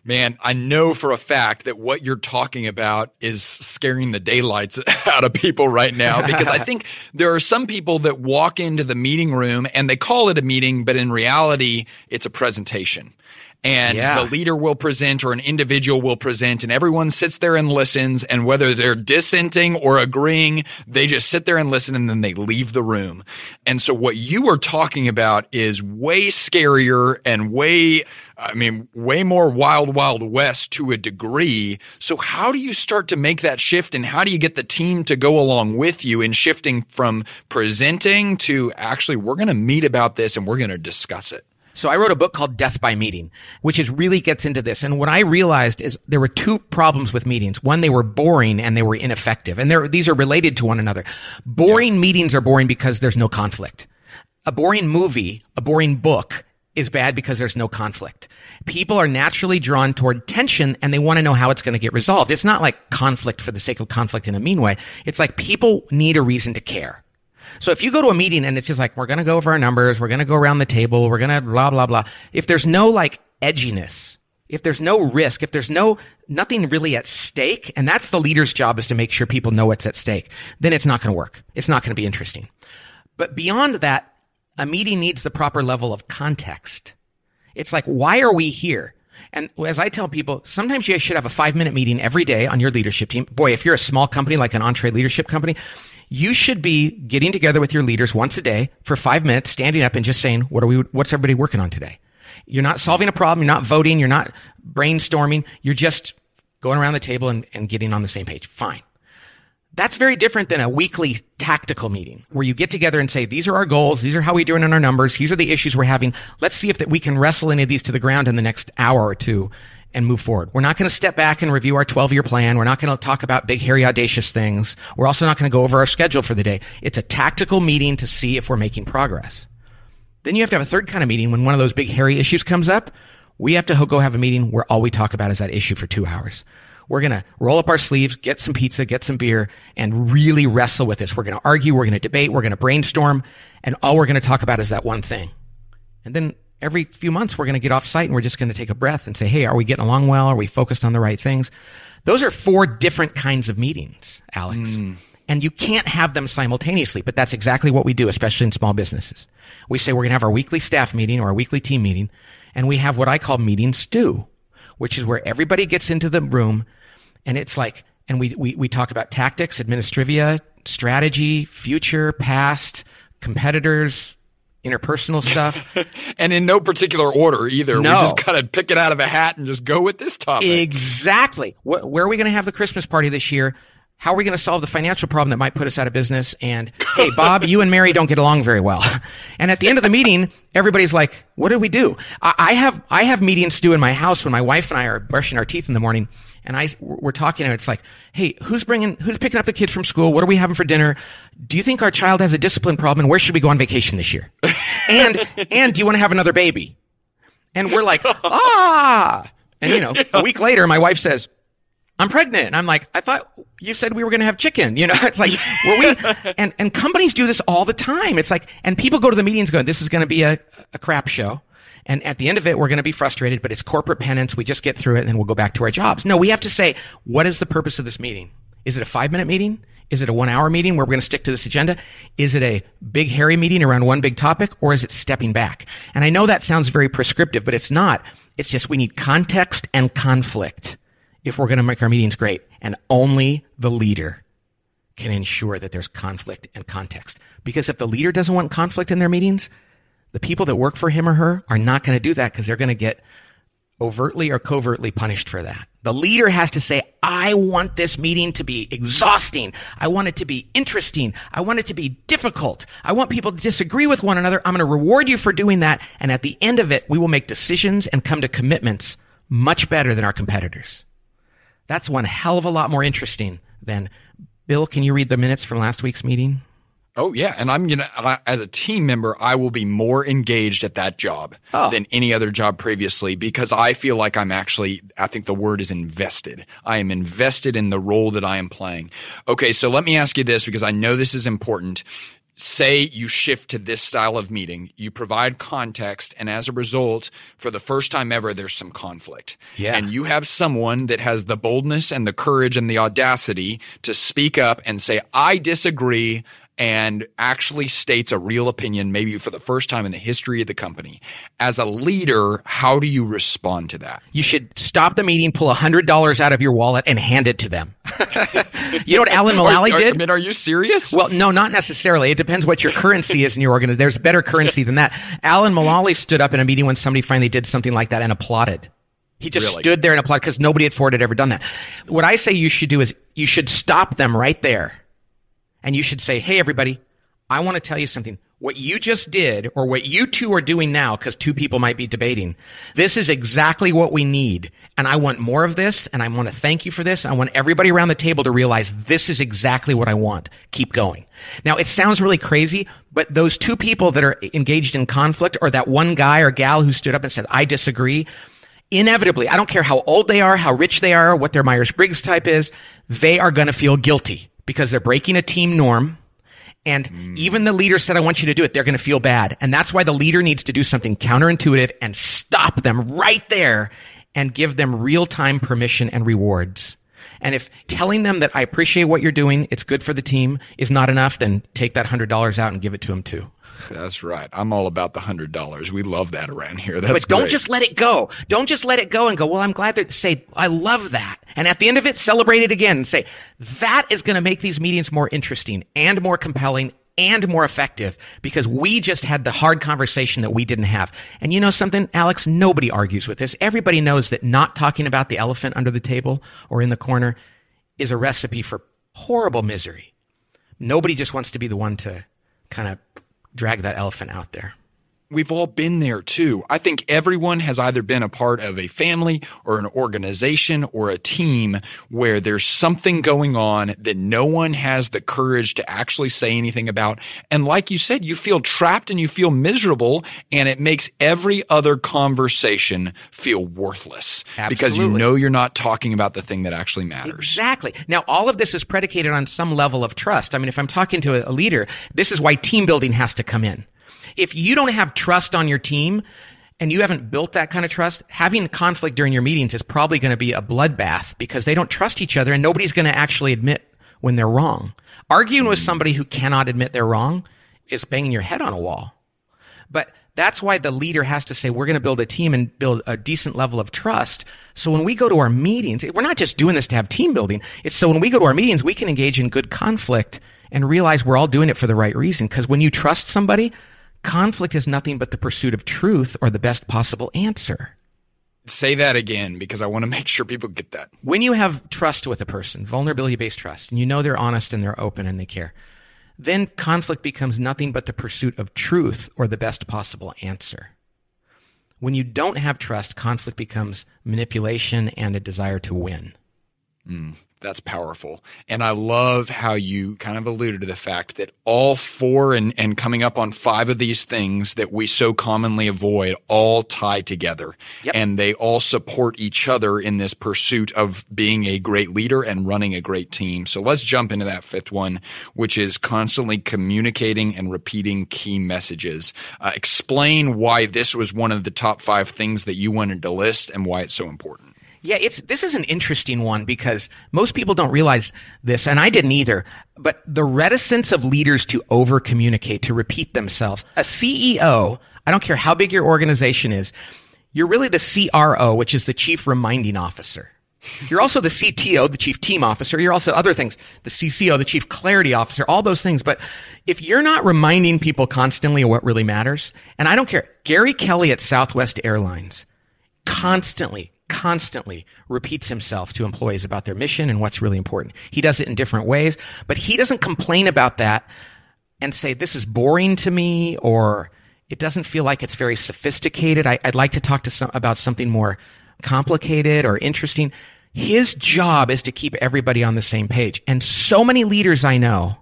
Man, I know for a fact that what you're talking about is scaring the daylights out of people right now because I think there are some people that walk into the meeting room and they call it a meeting, but in reality, it's a presentation and Yeah. the leader will present or an individual will present and everyone sits there and listens and whether they're dissenting or agreeing they just sit there and listen and then they leave the room. And so what you are talking about is way scarier and way i mean way more wild wild west to a degree. So how do you start to make that shift and how do you get the team to go along with you in shifting from presenting to actually we're going to meet about this and we're going to discuss it So I wrote a book called Death by Meeting, which is really gets into this. And what I realized is there were two problems with meetings. One, they were boring and they were ineffective. And they're, these are related to one another. Boring meetings are boring because there's no conflict. A boring movie, a boring book is bad because there's no conflict. People are naturally drawn toward tension and they want to know how it's going to get resolved. It's not like conflict for the sake of conflict in a mean way. It's like people need a reason to care. So if you go to a meeting and it's just like, we're going to go over our numbers, we're going to go around the table, we're going to blah, blah, blah. If there's no like edginess, if there's no risk, if there's no, nothing really at stake, and that's the leader's job is to make sure people know what's at stake, then it's not going to work. It's not going to be interesting. But beyond that, a meeting needs the proper level of context. It's like, why are we here? And as I tell people, sometimes you should have a five minute meeting every day on your leadership team. Boy, if you're a small company like an EntreLeadership company, you should be getting together with your leaders once a day for five minutes, standing up and just saying, what are we, what's everybody working on today? You're not solving a problem. You're not voting. You're not brainstorming. You're just going around the table and, and getting on the same page. Fine. That's very different than a weekly tactical meeting where you get together and say, these are our goals. These are how we're doing in our numbers. These are the issues we're having. Let's see if that we can wrestle any of these to the ground in the next hour or two and move forward. We're not going to step back and review our 12 year plan. We're not going to talk about big, hairy, audacious things. We're also not going to go over our schedule for the day. It's a tactical meeting to see if we're making progress. Then you have to have a third kind of meeting when one of those big, hairy issues comes up. We have to go have a meeting where all we talk about is that issue for two hours. We're going to roll up our sleeves, get some pizza, get some beer, and really wrestle with this. We're going to argue, we're going to debate, we're going to brainstorm, and all we're going to talk about is that one thing. And then every few months, we're going to get off site and we're just going to take a breath and say, hey, are we getting along well? Are we focused on the right things? Those are four different kinds of meetings, Alex. Hmm. And you can't have them simultaneously, but that's exactly what we do, especially in small businesses. We say we're going to have our weekly staff meeting or our weekly team meeting, and we have what I call meeting stew, which is where everybody gets into the room and it's like, and we, we, we talk about tactics, administrivia, strategy, future, past, competitors, interpersonal stuff. and in no particular order either. No. We just kind of pick it out of a hat and just go with this topic. Exactly. Wh- where are we going to have the Christmas party this year? How are we going to solve the financial problem that might put us out of business? And hey, Bob, you and Mary don't get along very well. And at the end of the meeting, everybody's like, "What did we do?" I, I have I have meetings stew in my house when my wife and I are brushing our teeth in the morning, and I we're talking, and it's like, "Hey, who's bringing who's picking up the kids from school? What are we having for dinner? Do you think our child has a discipline problem? And where should we go on vacation this year? and and do you want to have another baby?" And we're like, "Ah!" And you know, a week later, my wife says. I'm pregnant. And I'm like, I thought you said we were going to have chicken. You know, it's like, were we, and, and companies do this all the time. It's like, and people go to the meetings going, this is going to be a, a crap show. And at the end of it, we're going to be frustrated, but it's corporate penance. We just get through it and then we'll go back to our jobs. No, we have to say, what is the purpose of this meeting? Is it a five minute meeting? Is it a one hour meeting where we're going to stick to this agenda? Is it a big hairy meeting around one big topic or is it stepping back? And I know that sounds very prescriptive, but it's not. It's just we need context and conflict if we're going to make our meetings great. And only the leader can ensure that there's conflict and context. Because if the leader doesn't want conflict in their meetings, the people that work for him or her are not going to do that because they're going to get overtly or covertly punished for that. The leader has to say, I want this meeting to be exhausting. I want it to be interesting. I want it to be difficult. I want people to disagree with one another. I'm going to reward you for doing that. And at the end of it, we will make decisions and come to commitments much better than our competitors. That's one hell of a lot more interesting than Bill. Can you read the minutes from last week's meeting? Oh yeah, and I'm gonna I- as a team member, I will be more engaged at that job Oh. than any other job previously because I feel like I'm actually. I think the word is invested. I am invested in the role that I am playing. Okay, so let me ask you this because I know this is important. say you shift to this style of meeting, you provide context, and as a result, for the first time ever, there's some conflict. Yeah. And you have someone that has the boldness and the courage and the audacity to speak up and say, I disagree and actually states a real opinion, maybe for the first time in the history of the company. As a leader, how do you respond to that? You should stop the meeting, pull $100 out of your wallet, and hand it to them. you know what Alan Mulally Are- are- did? I mean, are you serious? Well, no, not necessarily. It depends what your currency is in your organization. There's better currency than that. Alan Mulally stood up in a meeting when somebody finally did something like that and applauded. He just Really? stood there and applauded because nobody at Ford had ever done that. What I say you should do is you should stop them right there. And you should say, Hey, everybody, I want to tell you something. What you just did, or what you two are doing now, because two people might be debating, this is exactly what we need. And I want more of this. And I want to thank you for this. I want everybody around the table to realize this is exactly what I want. Keep going. Now, it sounds really crazy, but those two people that are engaged in conflict, or that one guy or gal who stood up and said, I disagree, inevitably, I don't care how old they are, how rich they are, what their Myers Briggs type is, they are going to feel guilty because they're breaking a team norm. And even the leader said, I want you to do it. They're going to feel bad. And that's why the leader needs to do something counterintuitive and stop them right there and give them real time permission and rewards. And if telling them that I appreciate what you're doing, it's good for the team is not enough, then take that $100 out and give it to them too. That's right. I'm all about the hundred dollars. We love that around here. That's but don't great. just let it go. Don't just let it go and go, well, I'm glad that say, I love that. And at the end of it, celebrate it again and say, that is going to make these meetings more interesting and more compelling and more effective because we just had the hard conversation that we didn't have. And you know something, Alex? Nobody argues with this. Everybody knows that not talking about the elephant under the table or in the corner is a recipe for horrible misery. Nobody just wants to be the one to kind of drag that elephant out there. We've all been there too. I think everyone has either been a part of a family or an organization or a team where there's something going on that no one has the courage to actually say anything about. And like you said, you feel trapped and you feel miserable and it makes every other conversation feel worthless because you know you're not talking about the thing that actually matters. Exactly. Now, all of this is predicated on some level of trust. I mean, if I'm talking to a, a leader, this is why team building has to come in. If you don't have trust on your team and you haven't built that kind of trust, having conflict during your meetings is probably going to be a bloodbath because they don't trust each other and nobody's going to actually admit when they're wrong. Arguing with somebody who cannot admit they're wrong is banging your head on a wall. But that's why the leader has to say, we're going to build a team and build a decent level of trust. So when we go to our meetings, we're not just doing this to have team building. It's so when we go to our meetings, we can engage in good conflict and realize we're all doing it for the right reason. Because when you trust somebody, conflict is nothing but the pursuit of truth or the best possible answer. Say that again because I want to make sure people get that. When you have trust with a person, vulnerability based trust, and you know they're honest and they're open and they care, then conflict becomes nothing but the pursuit of truth or the best possible answer. When you don't have trust, conflict becomes manipulation and a desire to win. Hmm. That's powerful. And I love how you kind of alluded to the fact that all four and, and coming up on five of these things that we so commonly avoid all tie together. Yep. And they all support each other in this pursuit of being a great leader and running a great team. So let's jump into that fifth one, which is constantly communicating and repeating key messages. Uh, explain why this was one of the top five things that you wanted to list and why it's so important. Yeah, it's this is an interesting one because most people don't realize this, and I didn't either. But the reticence of leaders to over communicate, to repeat themselves. A CEO, I don't care how big your organization is, you're really the CRO, which is the chief reminding officer. You're also the CTO, the chief team officer. You're also other things, the CCO, the chief clarity officer, all those things. But if you're not reminding people constantly of what really matters, and I don't care, Gary Kelly at Southwest Airlines constantly, constantly repeats himself to employees about their mission and what's really important. He does it in different ways, but he doesn't complain about that and say, this is boring to me or it doesn't feel like it's very sophisticated. I, would like to talk to some about something more complicated or interesting. His job is to keep everybody on the same page. And so many leaders I know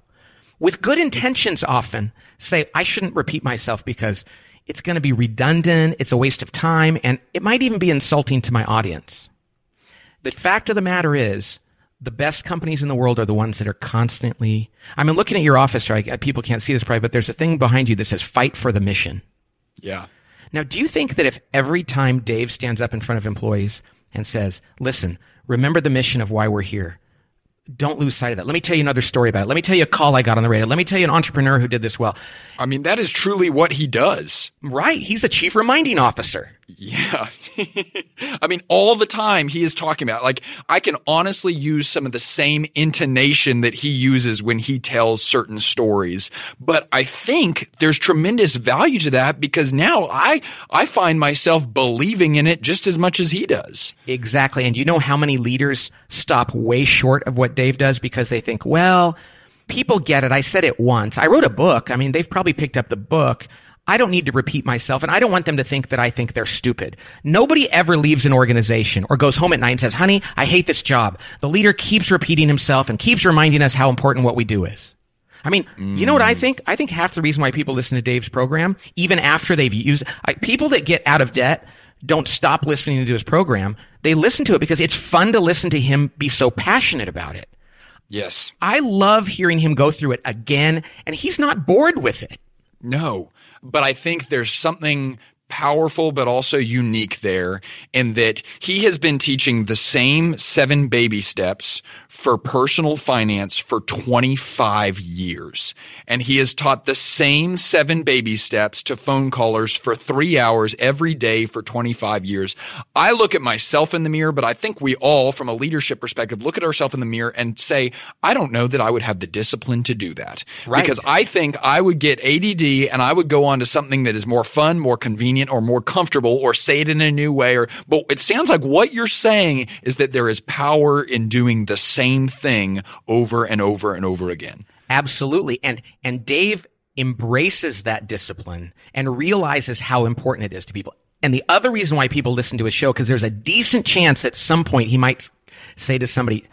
with good intentions often say, I shouldn't repeat myself because it's going to be redundant. It's a waste of time. And it might even be insulting to my audience. The fact of the matter is the best companies in the world are the ones that are constantly. I mean, looking at your office, right? Uh, people can't see this probably, but there's a thing behind you that says "Fight for the Mission." Yeah. Now, do you think that if every time Dave stands up in front of employees and says, "Listen, remember the mission of why we're here," don't lose sight of that. Let me tell you another story about it. Let me tell you a call I got on the radio. Let me tell you an entrepreneur who did this well. I mean, that is truly what he does. Right. He's the chief reminding officer. Yeah. I mean, all the time he is talking about, like, I can honestly use some of the same intonation that he uses when he tells certain stories. But I think there's tremendous value to that because now I, I find myself believing in it just as much as he does. Exactly. And you know how many leaders stop way short of what Dave does because they think, well, people get it. I said it once. I wrote a book. I mean, they've probably picked up the book. I don't need to repeat myself and I don't want them to think that I think they're stupid. Nobody ever leaves an organization or goes home at night and says, honey, I hate this job. The leader keeps repeating himself and keeps reminding us how important what we do is. I mean, mm. you know what I think? I think half the reason why people listen to Dave's program, even after they've used, I, people that get out of debt don't stop listening to his program. They listen to it because it's fun to listen to him be so passionate about it. Yes. I love hearing him go through it again and he's not bored with it. No but I think there's something powerful but also unique there in that he has been teaching the same seven baby steps for personal finance for 25 years. And he has taught the same seven baby steps to phone callers for three hours every day for 25 years. I look at myself in the mirror, but I think we all, from a leadership perspective, look at ourselves in the mirror and say, I don't know that I would have the discipline to do that. Right. Because I think I would get ADD and I would go on to something that is more fun, more convenient, or more comfortable, or say it in a new way. Or, but it sounds like what you're saying is that there is power in doing the same same thing over and over and over again. Absolutely. And and Dave embraces that discipline and realizes how important it is to people. And the other reason why people listen to his show because there's a decent chance at some point he might say to somebody,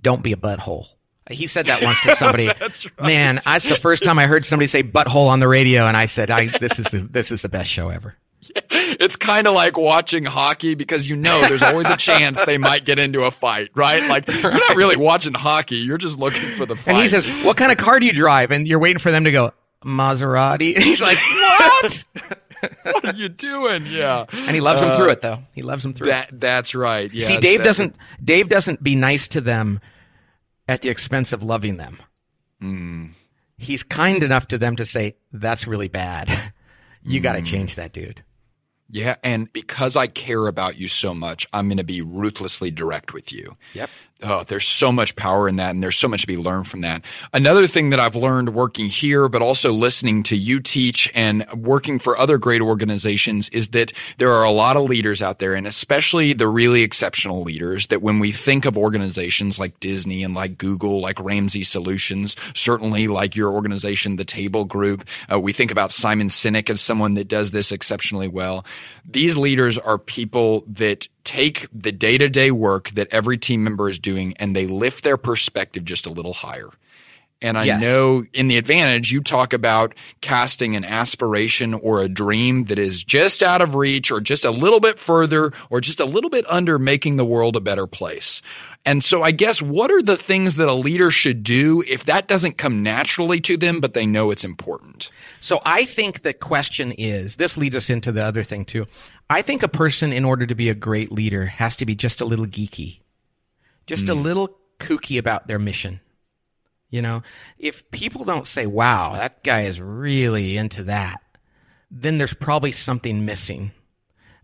"Don't be a butthole." He said that once to somebody. that's right. Man, that's the first time I heard somebody say butthole on the radio, and I said, I, "This is the this is the best show ever." it's kind of like watching hockey because you know there's always a chance they might get into a fight, right? Like you're not really watching hockey, you're just looking for the fight. And he says, "What kind of car do you drive?" And you're waiting for them to go Maserati. And he's like, "What?" what are you doing? Yeah. And he loves uh, them through it though. He loves them through that, it. That's right. Yeah. See, Dave doesn't Dave doesn't be nice to them at the expense of loving them. Mm. He's kind enough to them to say, That's really bad. you mm. gotta change that dude. Yeah, and because I care about you so much, I'm going to be ruthlessly direct with you. Yep oh, there's so much power in that and there's so much to be learned from that. Another thing that I've learned working here, but also listening to you teach and working for other great organizations is that there are a lot of leaders out there and especially the really exceptional leaders that when we think of organizations like Disney and like Google, like Ramsey Solutions, certainly like your organization, the Table Group, uh, we think about Simon Sinek as someone that does this exceptionally well. These leaders are people that take the day to day work that every team member is doing and they lift their perspective just a little higher. And I yes. know in the advantage, you talk about casting an aspiration or a dream that is just out of reach or just a little bit further or just a little bit under making the world a better place. And so I guess what are the things that a leader should do if that doesn't come naturally to them, but they know it's important? So I think the question is this leads us into the other thing too. I think a person, in order to be a great leader, has to be just a little geeky, just mm. a hmm. little kooky about their mission. You know, if people don't say, wow, that guy is really into that, then there's probably something missing.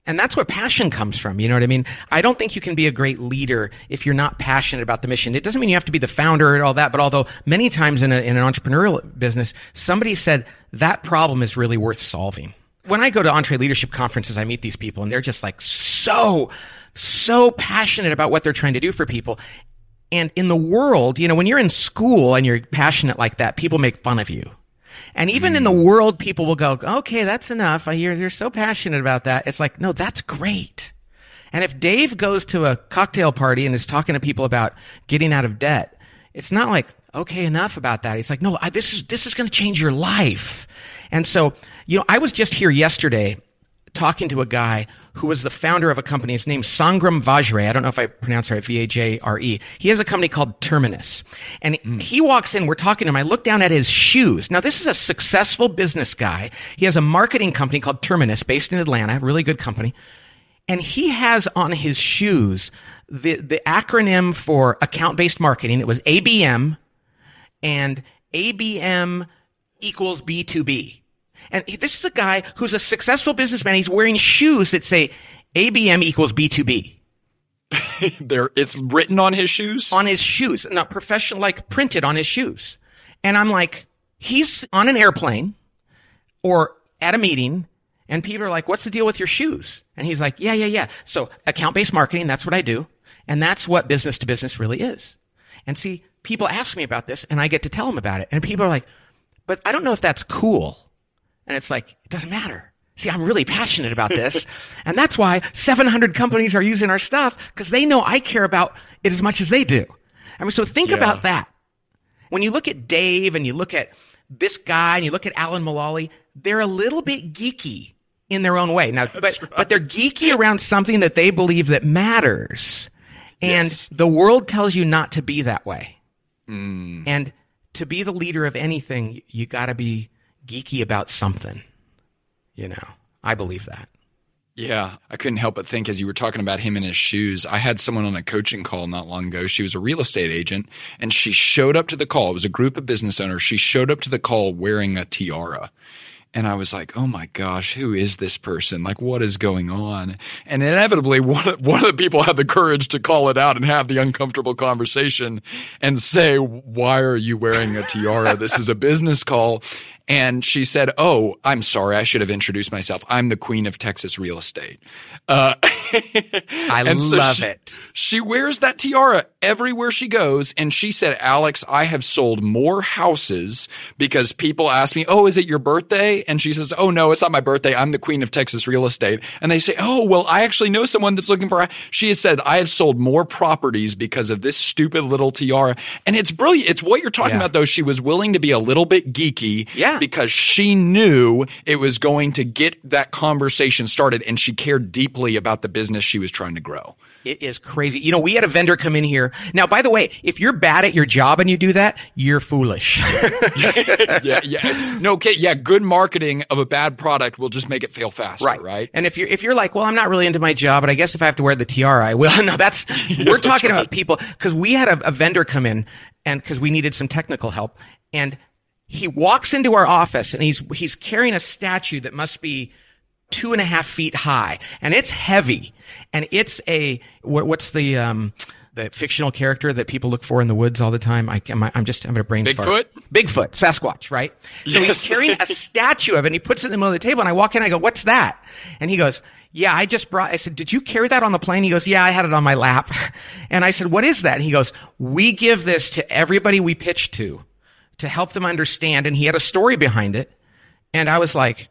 And that's where passion comes from. You know what I mean? I don't think you can be a great leader if you're not passionate about the mission. It doesn't mean you have to be the founder and all that, but although many times in, a, in an entrepreneurial business, somebody said that problem is really worth solving when I go to EntreLeadership conferences, I meet these people and they're just like so, so passionate about what they're trying to do for people. And in the world, you know, when you're in school and you're passionate like that, people make fun of you. And even mm. in the mm. world, people will go, okay, that's enough. You're, you're so passionate about that. It's like, no, that's great. And if Dave goes to a cocktail party and is talking to people about getting out of debt, it's not like, okay, enough about that. It's like, no, I, this is, this is going to change your life. And so, you know, I was just here yesterday talking to a guy who was the founder of a company. His name's Sangram Vajre. I don't know if I pronounce it right. V A J R E. He has a company called Terminus. And hmm. he walks in, we're talking to him. I look down at his shoes. Now, this is a successful business guy. He has a marketing company called Terminus based in Atlanta, really good company. And he has on his shoes the, the acronym for account based marketing. It was ABM and ABM equals B2B. And this is a guy who's a successful businessman. He's wearing shoes that say ABM equals B2B There, it's written on his shoes. on his shoes, not professional, like printed on his shoes. And I'm like, he's on an airplane or at a meeting and people are like, what's the deal with your shoes? And he's like, yeah, yeah, yeah. So account based marketing, that's what I do. And that's what business to business really is. And see, people ask me about this and I get to tell them about it. And people are like, but I don't know if that's cool. And it's like, it doesn't matter. See, I'm really passionate about this. and that's why 700 companies are using our stuff because they know I care about it as much as they do. I mean, so think Yeah. about that. When you look at Dave and you look at this guy and you look at Alan Mulally, they're a little bit geeky in their own way. Now, but, but they're geeky around something that they believe that matters. And Yes. the world tells you not to be that way. Mm. And to be the leader of anything, you got to be geeky about something. You know, I believe that. Yeah, I couldn't help but think as you were talking about him in his shoes. I had someone on a coaching call not long ago. She was a real estate agent and she showed up to the call. It was a group of business owners. She showed up to the call wearing a tiara. And I was like, oh my gosh, who is this person? Like, what is going on? And inevitably, one of, one of the people had the courage to call it out and have the uncomfortable conversation and say, why are you wearing a tiara? this is a business call. And she said, oh, I'm sorry. I should have introduced myself. I'm the queen of Texas real estate. Uh, I so love she- it. She wears that tiara everywhere she goes. And she said, Alex, I have sold more houses because people ask me, Oh, is it your birthday? And she says, Oh, no, it's not my birthday. I'm the queen of Texas real estate. And they say, Oh, well, I actually know someone that's looking for, a-" she has said, I have sold more properties because of this stupid little tiara. And it's brilliant. It's what you're talking Yeah. about, though. She was willing to be a little bit geeky Yeah. Because she knew it was going to get that conversation started and she cared deeply about the business she was trying to grow. It is crazy. You know, we had a vendor come in here. Now, by the way, if you're bad at your job and you do that, you're foolish. yeah, yeah. No, okay, yeah. Good marketing of a bad product will just make it fail faster, right? Right. And if you're if you're like, well, I'm not really into my job, but I guess if I have to wear the tiara, I will. No, that's we're talking about people because we had a, a vendor come in and because we needed some technical help, and he walks into our office and he's he's carrying a statue that must be two and a half feet high, and it's heavy, and it's a what, what's the um the fictional character that people look for in the woods all the time. I, I'm, I'm just having a brain fart. Bigfoot? Bigfoot, Sasquatch, right? So he's carrying a statue of it and he puts it in the middle of the table and I walk in I go, what's that? And he goes, yeah, I just brought, I said, did you carry that on the plane? He goes, yeah, I had it on my lap. And I said, what is that? And he goes, we give this to everybody we pitch to, to help them understand. And he had a story behind it. And I was like,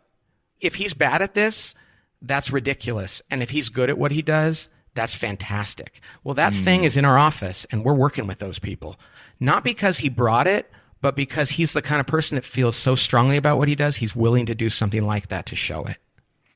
if he's bad at this, that's ridiculous. And if he's good at what he does, that's fantastic. Well, that hmm. thing is in our office and we're working with those people. Not because he brought it, but because he's the kind of person that feels so strongly about what he does, he's willing to do something like that to show it.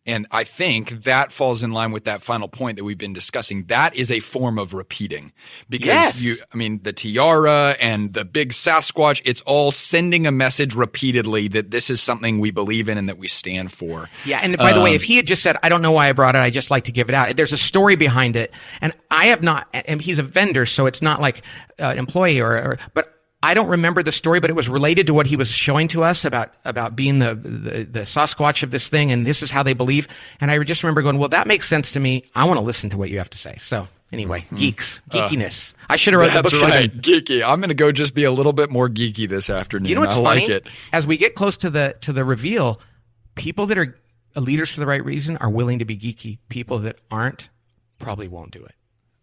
And I think that falls in line with that final point that we've been discussing. That is a form of repeating because Yes. you, I mean, the tiara and the big Sasquatch, it's all sending a message repeatedly that this is something we believe in and that we stand for. Yeah, and by the way, Um, if he had just said, "I don't know why I brought it. I just like to give it out," there's a story behind it, and I have not. And he's a vendor, so it's not like uh, an employee or, or. But I don't remember the story, but it was related to what he was showing to us about about being the, the the Sasquatch of this thing, and this is how they believe. And I just remember going, "Well, that makes sense to me. I want to listen to what you have to say." So anyway, mm-hmm. geeks, uh, geekiness. I should have wrote the book. Right. Geeky. I'm going to go just be a little bit more geeky this afternoon. You know what's I funny? like it. As we get close to the to the reveal, people that are leaders for the right reason are willing to be geeky. People that aren't probably won't do it.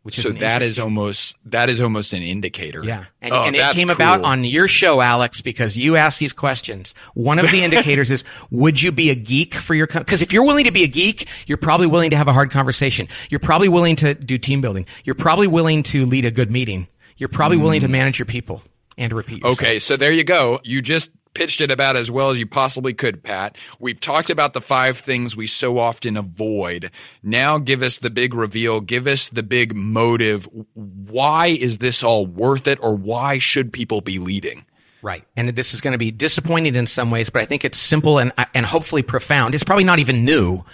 Which So an that is almost that is almost an indicator. yeah, and, Oh, and it that's came about on your show, Alex, because you asked these questions. One of the indicators is: Would you be a geek for your? Because if you're willing to be a geek, you're probably willing to have a hard conversation. You're probably willing to do team building. You're probably willing to lead a good meeting. You're probably willing to manage your people and repeat. Yourself. Mm. Okay, so there you go. You just pitched it about as well as you possibly could, Pat. We've talked about the five things we so often avoid. Now give us the big reveal. Give us the big motive. Why is this all worth it or why should people be leading? Right. And this is going to be disappointing in some ways, but I think it's simple and, and hopefully profound. It's probably not even new,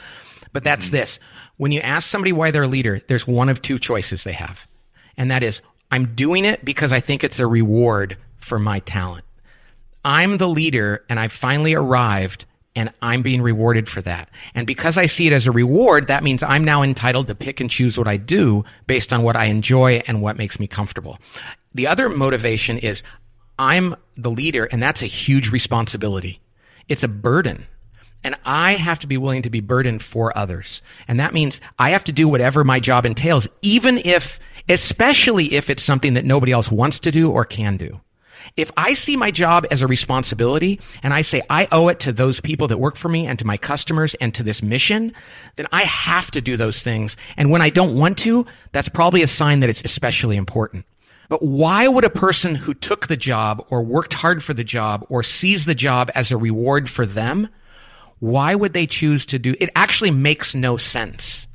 but that's mm-hmm. this. When you ask somebody why they're a leader, there's one of two choices they have. And that is, I'm doing it because I think it's a reward for my talent. I'm the leader and I've finally arrived and I'm being rewarded for that. And because I see it as a reward, that means I'm now entitled to pick and choose what I do based on what I enjoy and what makes me comfortable. The other motivation is I'm the leader and that's a huge responsibility. It's a burden. And I have to be willing to be burdened for others. And that means I have to do whatever my job entails, even if, especially if it's something that nobody else wants to do or can do. If I see my job as a responsibility and I say I owe it to those people that work for me and to my customers and to this mission, then I have to do those things. And when I don't want to, that's probably a sign that it's especially important. But why would a person who took the job or worked hard for the job or sees the job as a reward for them, why would they choose to do it? Actually makes no sense.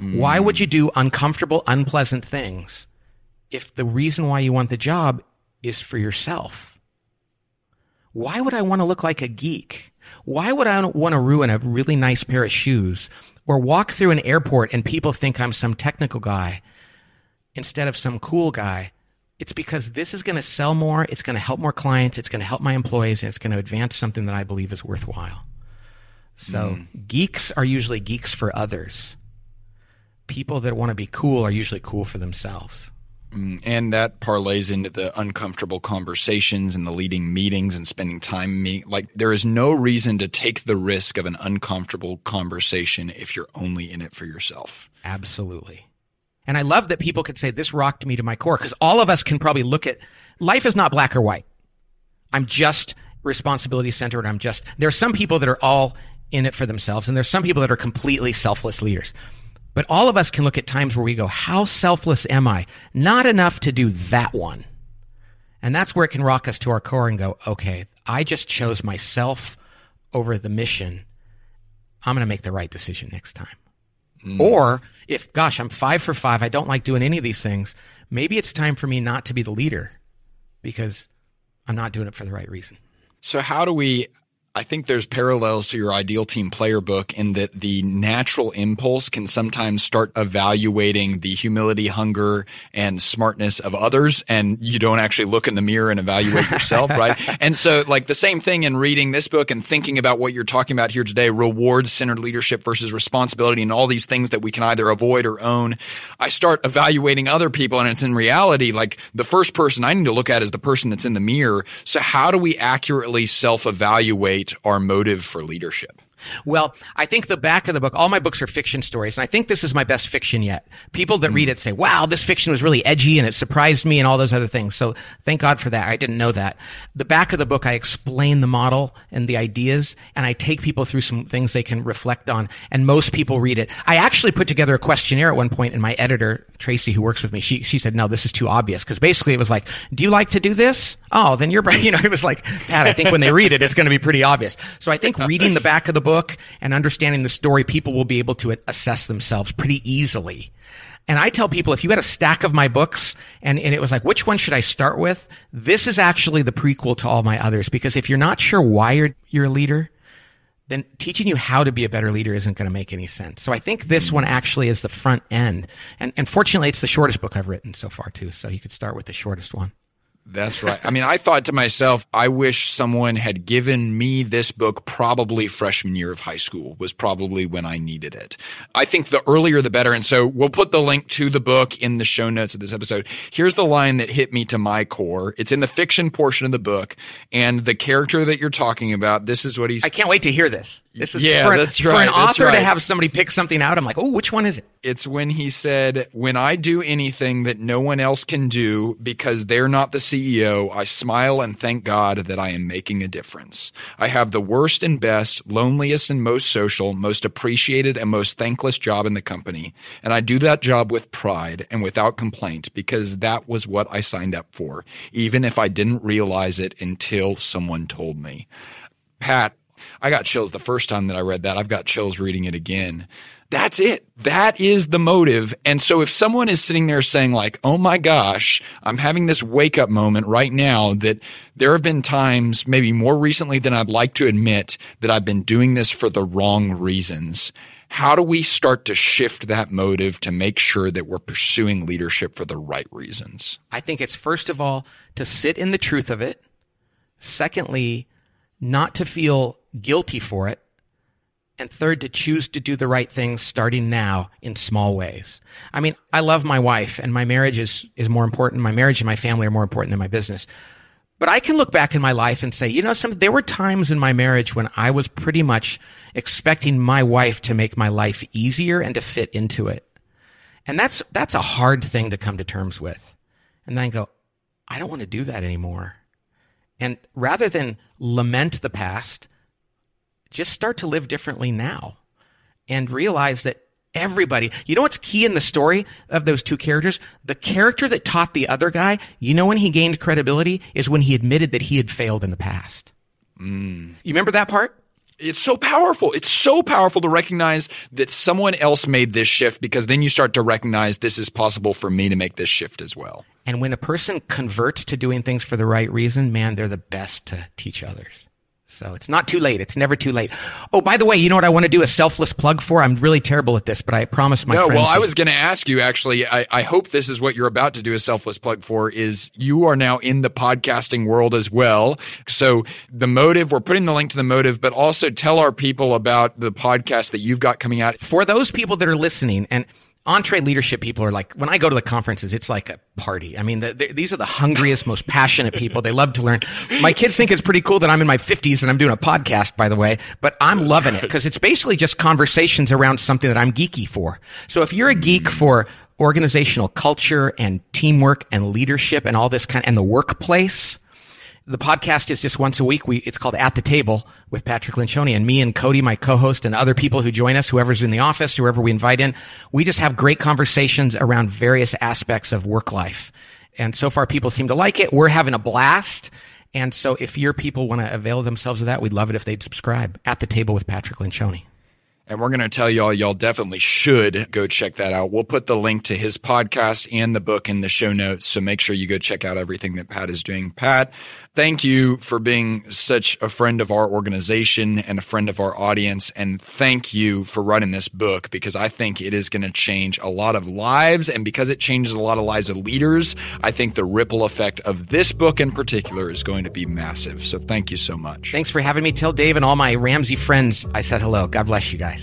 Mm. Why would you do uncomfortable, unpleasant things if the reason why you want the job is for yourself. Why would I want to look like a geek? Why would I want to ruin a really nice pair of shoes or walk through an airport and people think I'm some technical guy instead of some cool guy? It's because this is going to sell more. It's going to help more clients. It's going to help my employees and it's going to advance something that I believe is worthwhile. So mm. geeks are usually geeks for others. People that want to be cool are usually cool for themselves. Mm, and that parlays into the uncomfortable conversations and the leading meetings and spending time meeting. Like there is no reason to take the risk of an uncomfortable conversation if you're only in it for yourself. Absolutely. And I love that people could say this rocked me to my core because all of us can probably look at life is not black or white. I'm just responsibility centered. I'm just, there are some people that are all in it for themselves and there's some people that are completely selfless leaders. But all of us can look at times where we go, how selfless am I? Not enough to do that one. And that's where it can rock us to our core and go, okay, I just chose myself over the mission. I'm going to make the right decision next time. Mm. Or if, gosh, I'm five for five, I don't like doing any of these things, maybe it's time for me not to be the leader because I'm not doing it for the right reason. So, how do we I think there's parallels to your ideal team player book in that the natural impulse can sometimes start evaluating the humility, hunger, and smartness of others. And you don't actually look in the mirror and evaluate yourself, right? And so like the same thing in reading this book and thinking about what you're talking about here today, reward centered leadership versus responsibility and all these things that we can either avoid or own. I start evaluating other people and it's in reality like the first person I need to look at is the person that's in the mirror. So how do we accurately self evaluate our motive for leadership? Well, I think the back of the book, all my books are fiction stories, and I think this is my best fiction yet. People that mm. read it say, wow, this fiction was really edgy and it surprised me and all those other things. So thank God for that. I didn't know that. The back of the book, I explain the model and the ideas, and I take people through some things they can reflect on, and most people read it. I actually put together a questionnaire at one point, and my editor, Tracy, who works with me, she, she said, no, this is too obvious, because basically it was like, do you like to do this? Oh, then you're, you know, it was like, Pat, I think when they read it, it's going to be pretty obvious. So I think reading the back of the book and understanding the story, people will be able to assess themselves pretty easily. And I tell people if you had a stack of my books and, and it was like, which one should I start with? This is actually the prequel to all my others because if you're not sure why you're, you're a leader, then teaching you how to be a better leader isn't going to make any sense. So I think this one actually is the front end. And, and fortunately, it's the shortest book I've written so far too. So you could start with the shortest one. That's right. I mean, I thought to myself, I wish someone had given me this book probably freshman year of high school was probably when I needed it. I think the earlier the better. And so we'll put the link to the book in the show notes of this episode. Here's the line that hit me to my core. It's in the fiction portion of the book and the character that you're talking about. This is what he's. I can't wait to hear this. This is yeah, for, an, that's right. for an author right. to have somebody pick something out. I'm like, oh, which one is it? It's when he said, when I do anything that no one else can do because they're not the CEO I smile and thank God that I am making a difference. I have the worst and best, loneliest and most social, most appreciated and most thankless job in the company. And I do that job with pride and without complaint because that was what I signed up for, even if I didn't realize it until someone told me. Pat, I got chills the first time that I read that. I've got chills reading it again. That's it. That is the motive. And so if someone is sitting there saying like, Oh my gosh, I'm having this wake up moment right now that there have been times, maybe more recently than I'd like to admit that I've been doing this for the wrong reasons. How do we start to shift that motive to make sure that we're pursuing leadership for the right reasons? I think it's first of all to sit in the truth of it. Secondly, not to feel guilty for it. And third, to choose to do the right things starting now in small ways. I mean, I love my wife and my marriage is, is more important. My marriage and my family are more important than my business. But I can look back in my life and say, you know, some, there were times in my marriage when I was pretty much expecting my wife to make my life easier and to fit into it. And that's, that's a hard thing to come to terms with. And then go, I don't want to do that anymore. And rather than lament the past, just start to live differently now and realize that everybody, you know what's key in the story of those two characters? The character that taught the other guy, you know when he gained credibility is when he admitted that he had failed in the past. Mm. You remember that part? It's so powerful. It's so powerful to recognize that someone else made this shift because then you start to recognize this is possible for me to make this shift as well. And when a person converts to doing things for the right reason, man, they're the best to teach others. So it's not too late. It's never too late. Oh, by the way, you know what I want to do a selfless plug for? I'm really terrible at this, but I promise my no, friends. well, I was going to ask you actually. I, I hope this is what you're about to do a selfless plug for. Is you are now in the podcasting world as well. So the motive, we're putting the link to the motive, but also tell our people about the podcast that you've got coming out. For those people that are listening, and EntreLeadership people are like, when I go to the conferences, it's like a party. I mean, the, the, these are the hungriest, most passionate people. They love to learn. My kids think it's pretty cool that I'm in my 50s and I'm doing a podcast, by the way, but I'm loving it because it's basically just conversations around something that I'm geeky for. So if you're a geek for organizational culture and teamwork and leadership and all this kind and the workplace, the podcast is just once a week. We, it's called At the Table with Patrick Lencioni and me and Cody, my co-host and other people who join us, whoever's in the office, whoever we invite in. We just have great conversations around various aspects of work life. And so far people seem to like it. We're having a blast. And so if your people want to avail themselves of that, we'd love it if they'd subscribe at the table with Patrick Lencioni. And we're going to tell y'all, y'all definitely should go check that out. We'll put the link to his podcast and the book in the show notes. So make sure you go check out everything that Pat is doing. Pat, thank you for being such a friend of our organization and a friend of our audience. And thank you for writing this book because I think it is going to change a lot of lives. And because it changes a lot of lives of leaders, I think the ripple effect of this book in particular is going to be massive. So thank you so much. Thanks for having me. Tell Dave and all my Ramsey friends I said hello. God bless you guys.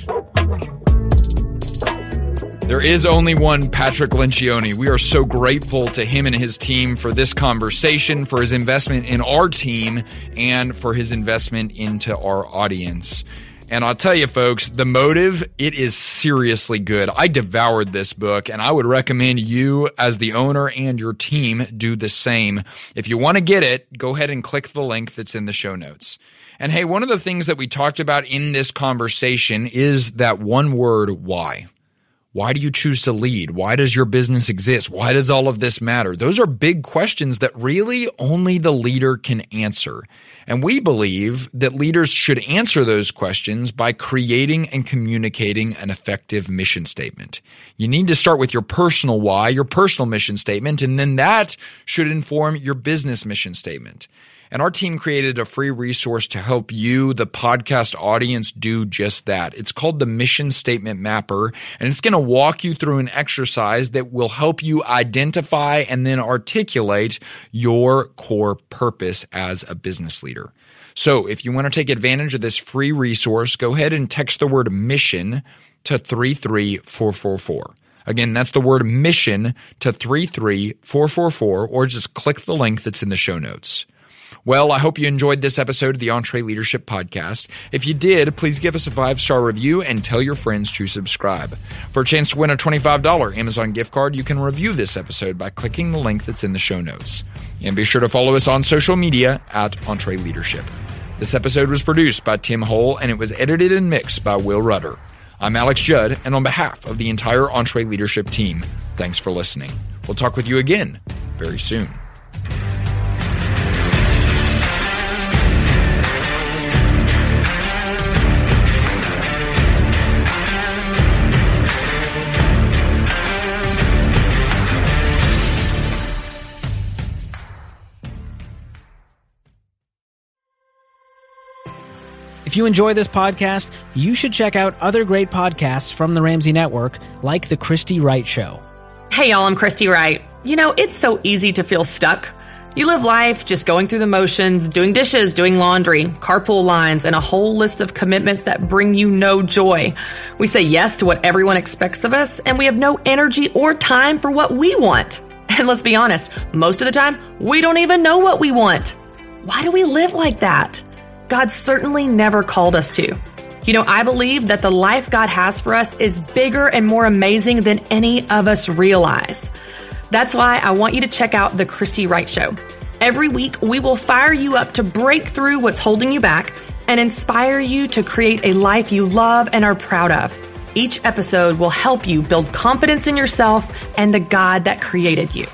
There is only one Patrick Lencioni. We are so grateful to him and his team for this conversation, for his investment in our team, and for his investment into our audience. And I'll tell you, folks, the motive, it is seriously good. I devoured this book and I would recommend you as the owner and your team do the same. If you want to get it, go ahead and click the link that's in the show notes. And hey, one of the things that we talked about in this conversation is that one word, why. Why do you choose to lead? Why does your business exist? Why does all of this matter? Those are big questions that really only the leader can answer. And we believe that leaders should answer those questions by creating and communicating an effective mission statement. You need to start with your personal why, your personal mission statement, and then that should inform your business mission statement. And our team created a free resource to help you, the podcast audience, do just that. It's called the Mission Statement Mapper, and it's going to walk you through an exercise that will help you identify and then articulate your core purpose as a business leader. So if you want to take advantage of this free resource, go ahead and text the word mission to 33444. Again, that's the word mission to 33444 or just click the link that's in the show notes. Well, I hope you enjoyed this episode of the EntreLeadership Podcast. If you did, please give us a five star review and tell your friends to subscribe. For a chance to win a $25 Amazon gift card, you can review this episode by clicking the link that's in the show notes. And be sure to follow us on social media at EntreLeadership. This episode was produced by Tim Hole and it was edited and mixed by Will Rudder. I'm Alex Judd, and on behalf of the entire EntreLeadership team, thanks for listening. We'll talk with you again very soon. If you enjoy this podcast, you should check out other great podcasts from the Ramsey Network, like The Christy Wright Show. Hey, y'all, I'm Christy Wright. You know, it's so easy to feel stuck. You live life just going through the motions, doing dishes, doing laundry, carpool lines, and a whole list of commitments that bring you no joy. We say yes to what everyone expects of us, and we have no energy or time for what we want. And let's be honest, most of the time, we don't even know what we want. Why do we live like that? God certainly never called us to. You know, I believe that the life God has for us is bigger and more amazing than any of us realize. That's why I want you to check out The Christy Wright Show. Every week, we will fire you up to break through what's holding you back and inspire you to create a life you love and are proud of. Each episode will help you build confidence in yourself and the God that created you.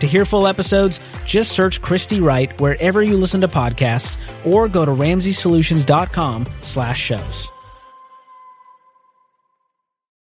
To hear full episodes, just search Christy Wright wherever you listen to podcasts or go to ramseysolutions.com slash shows.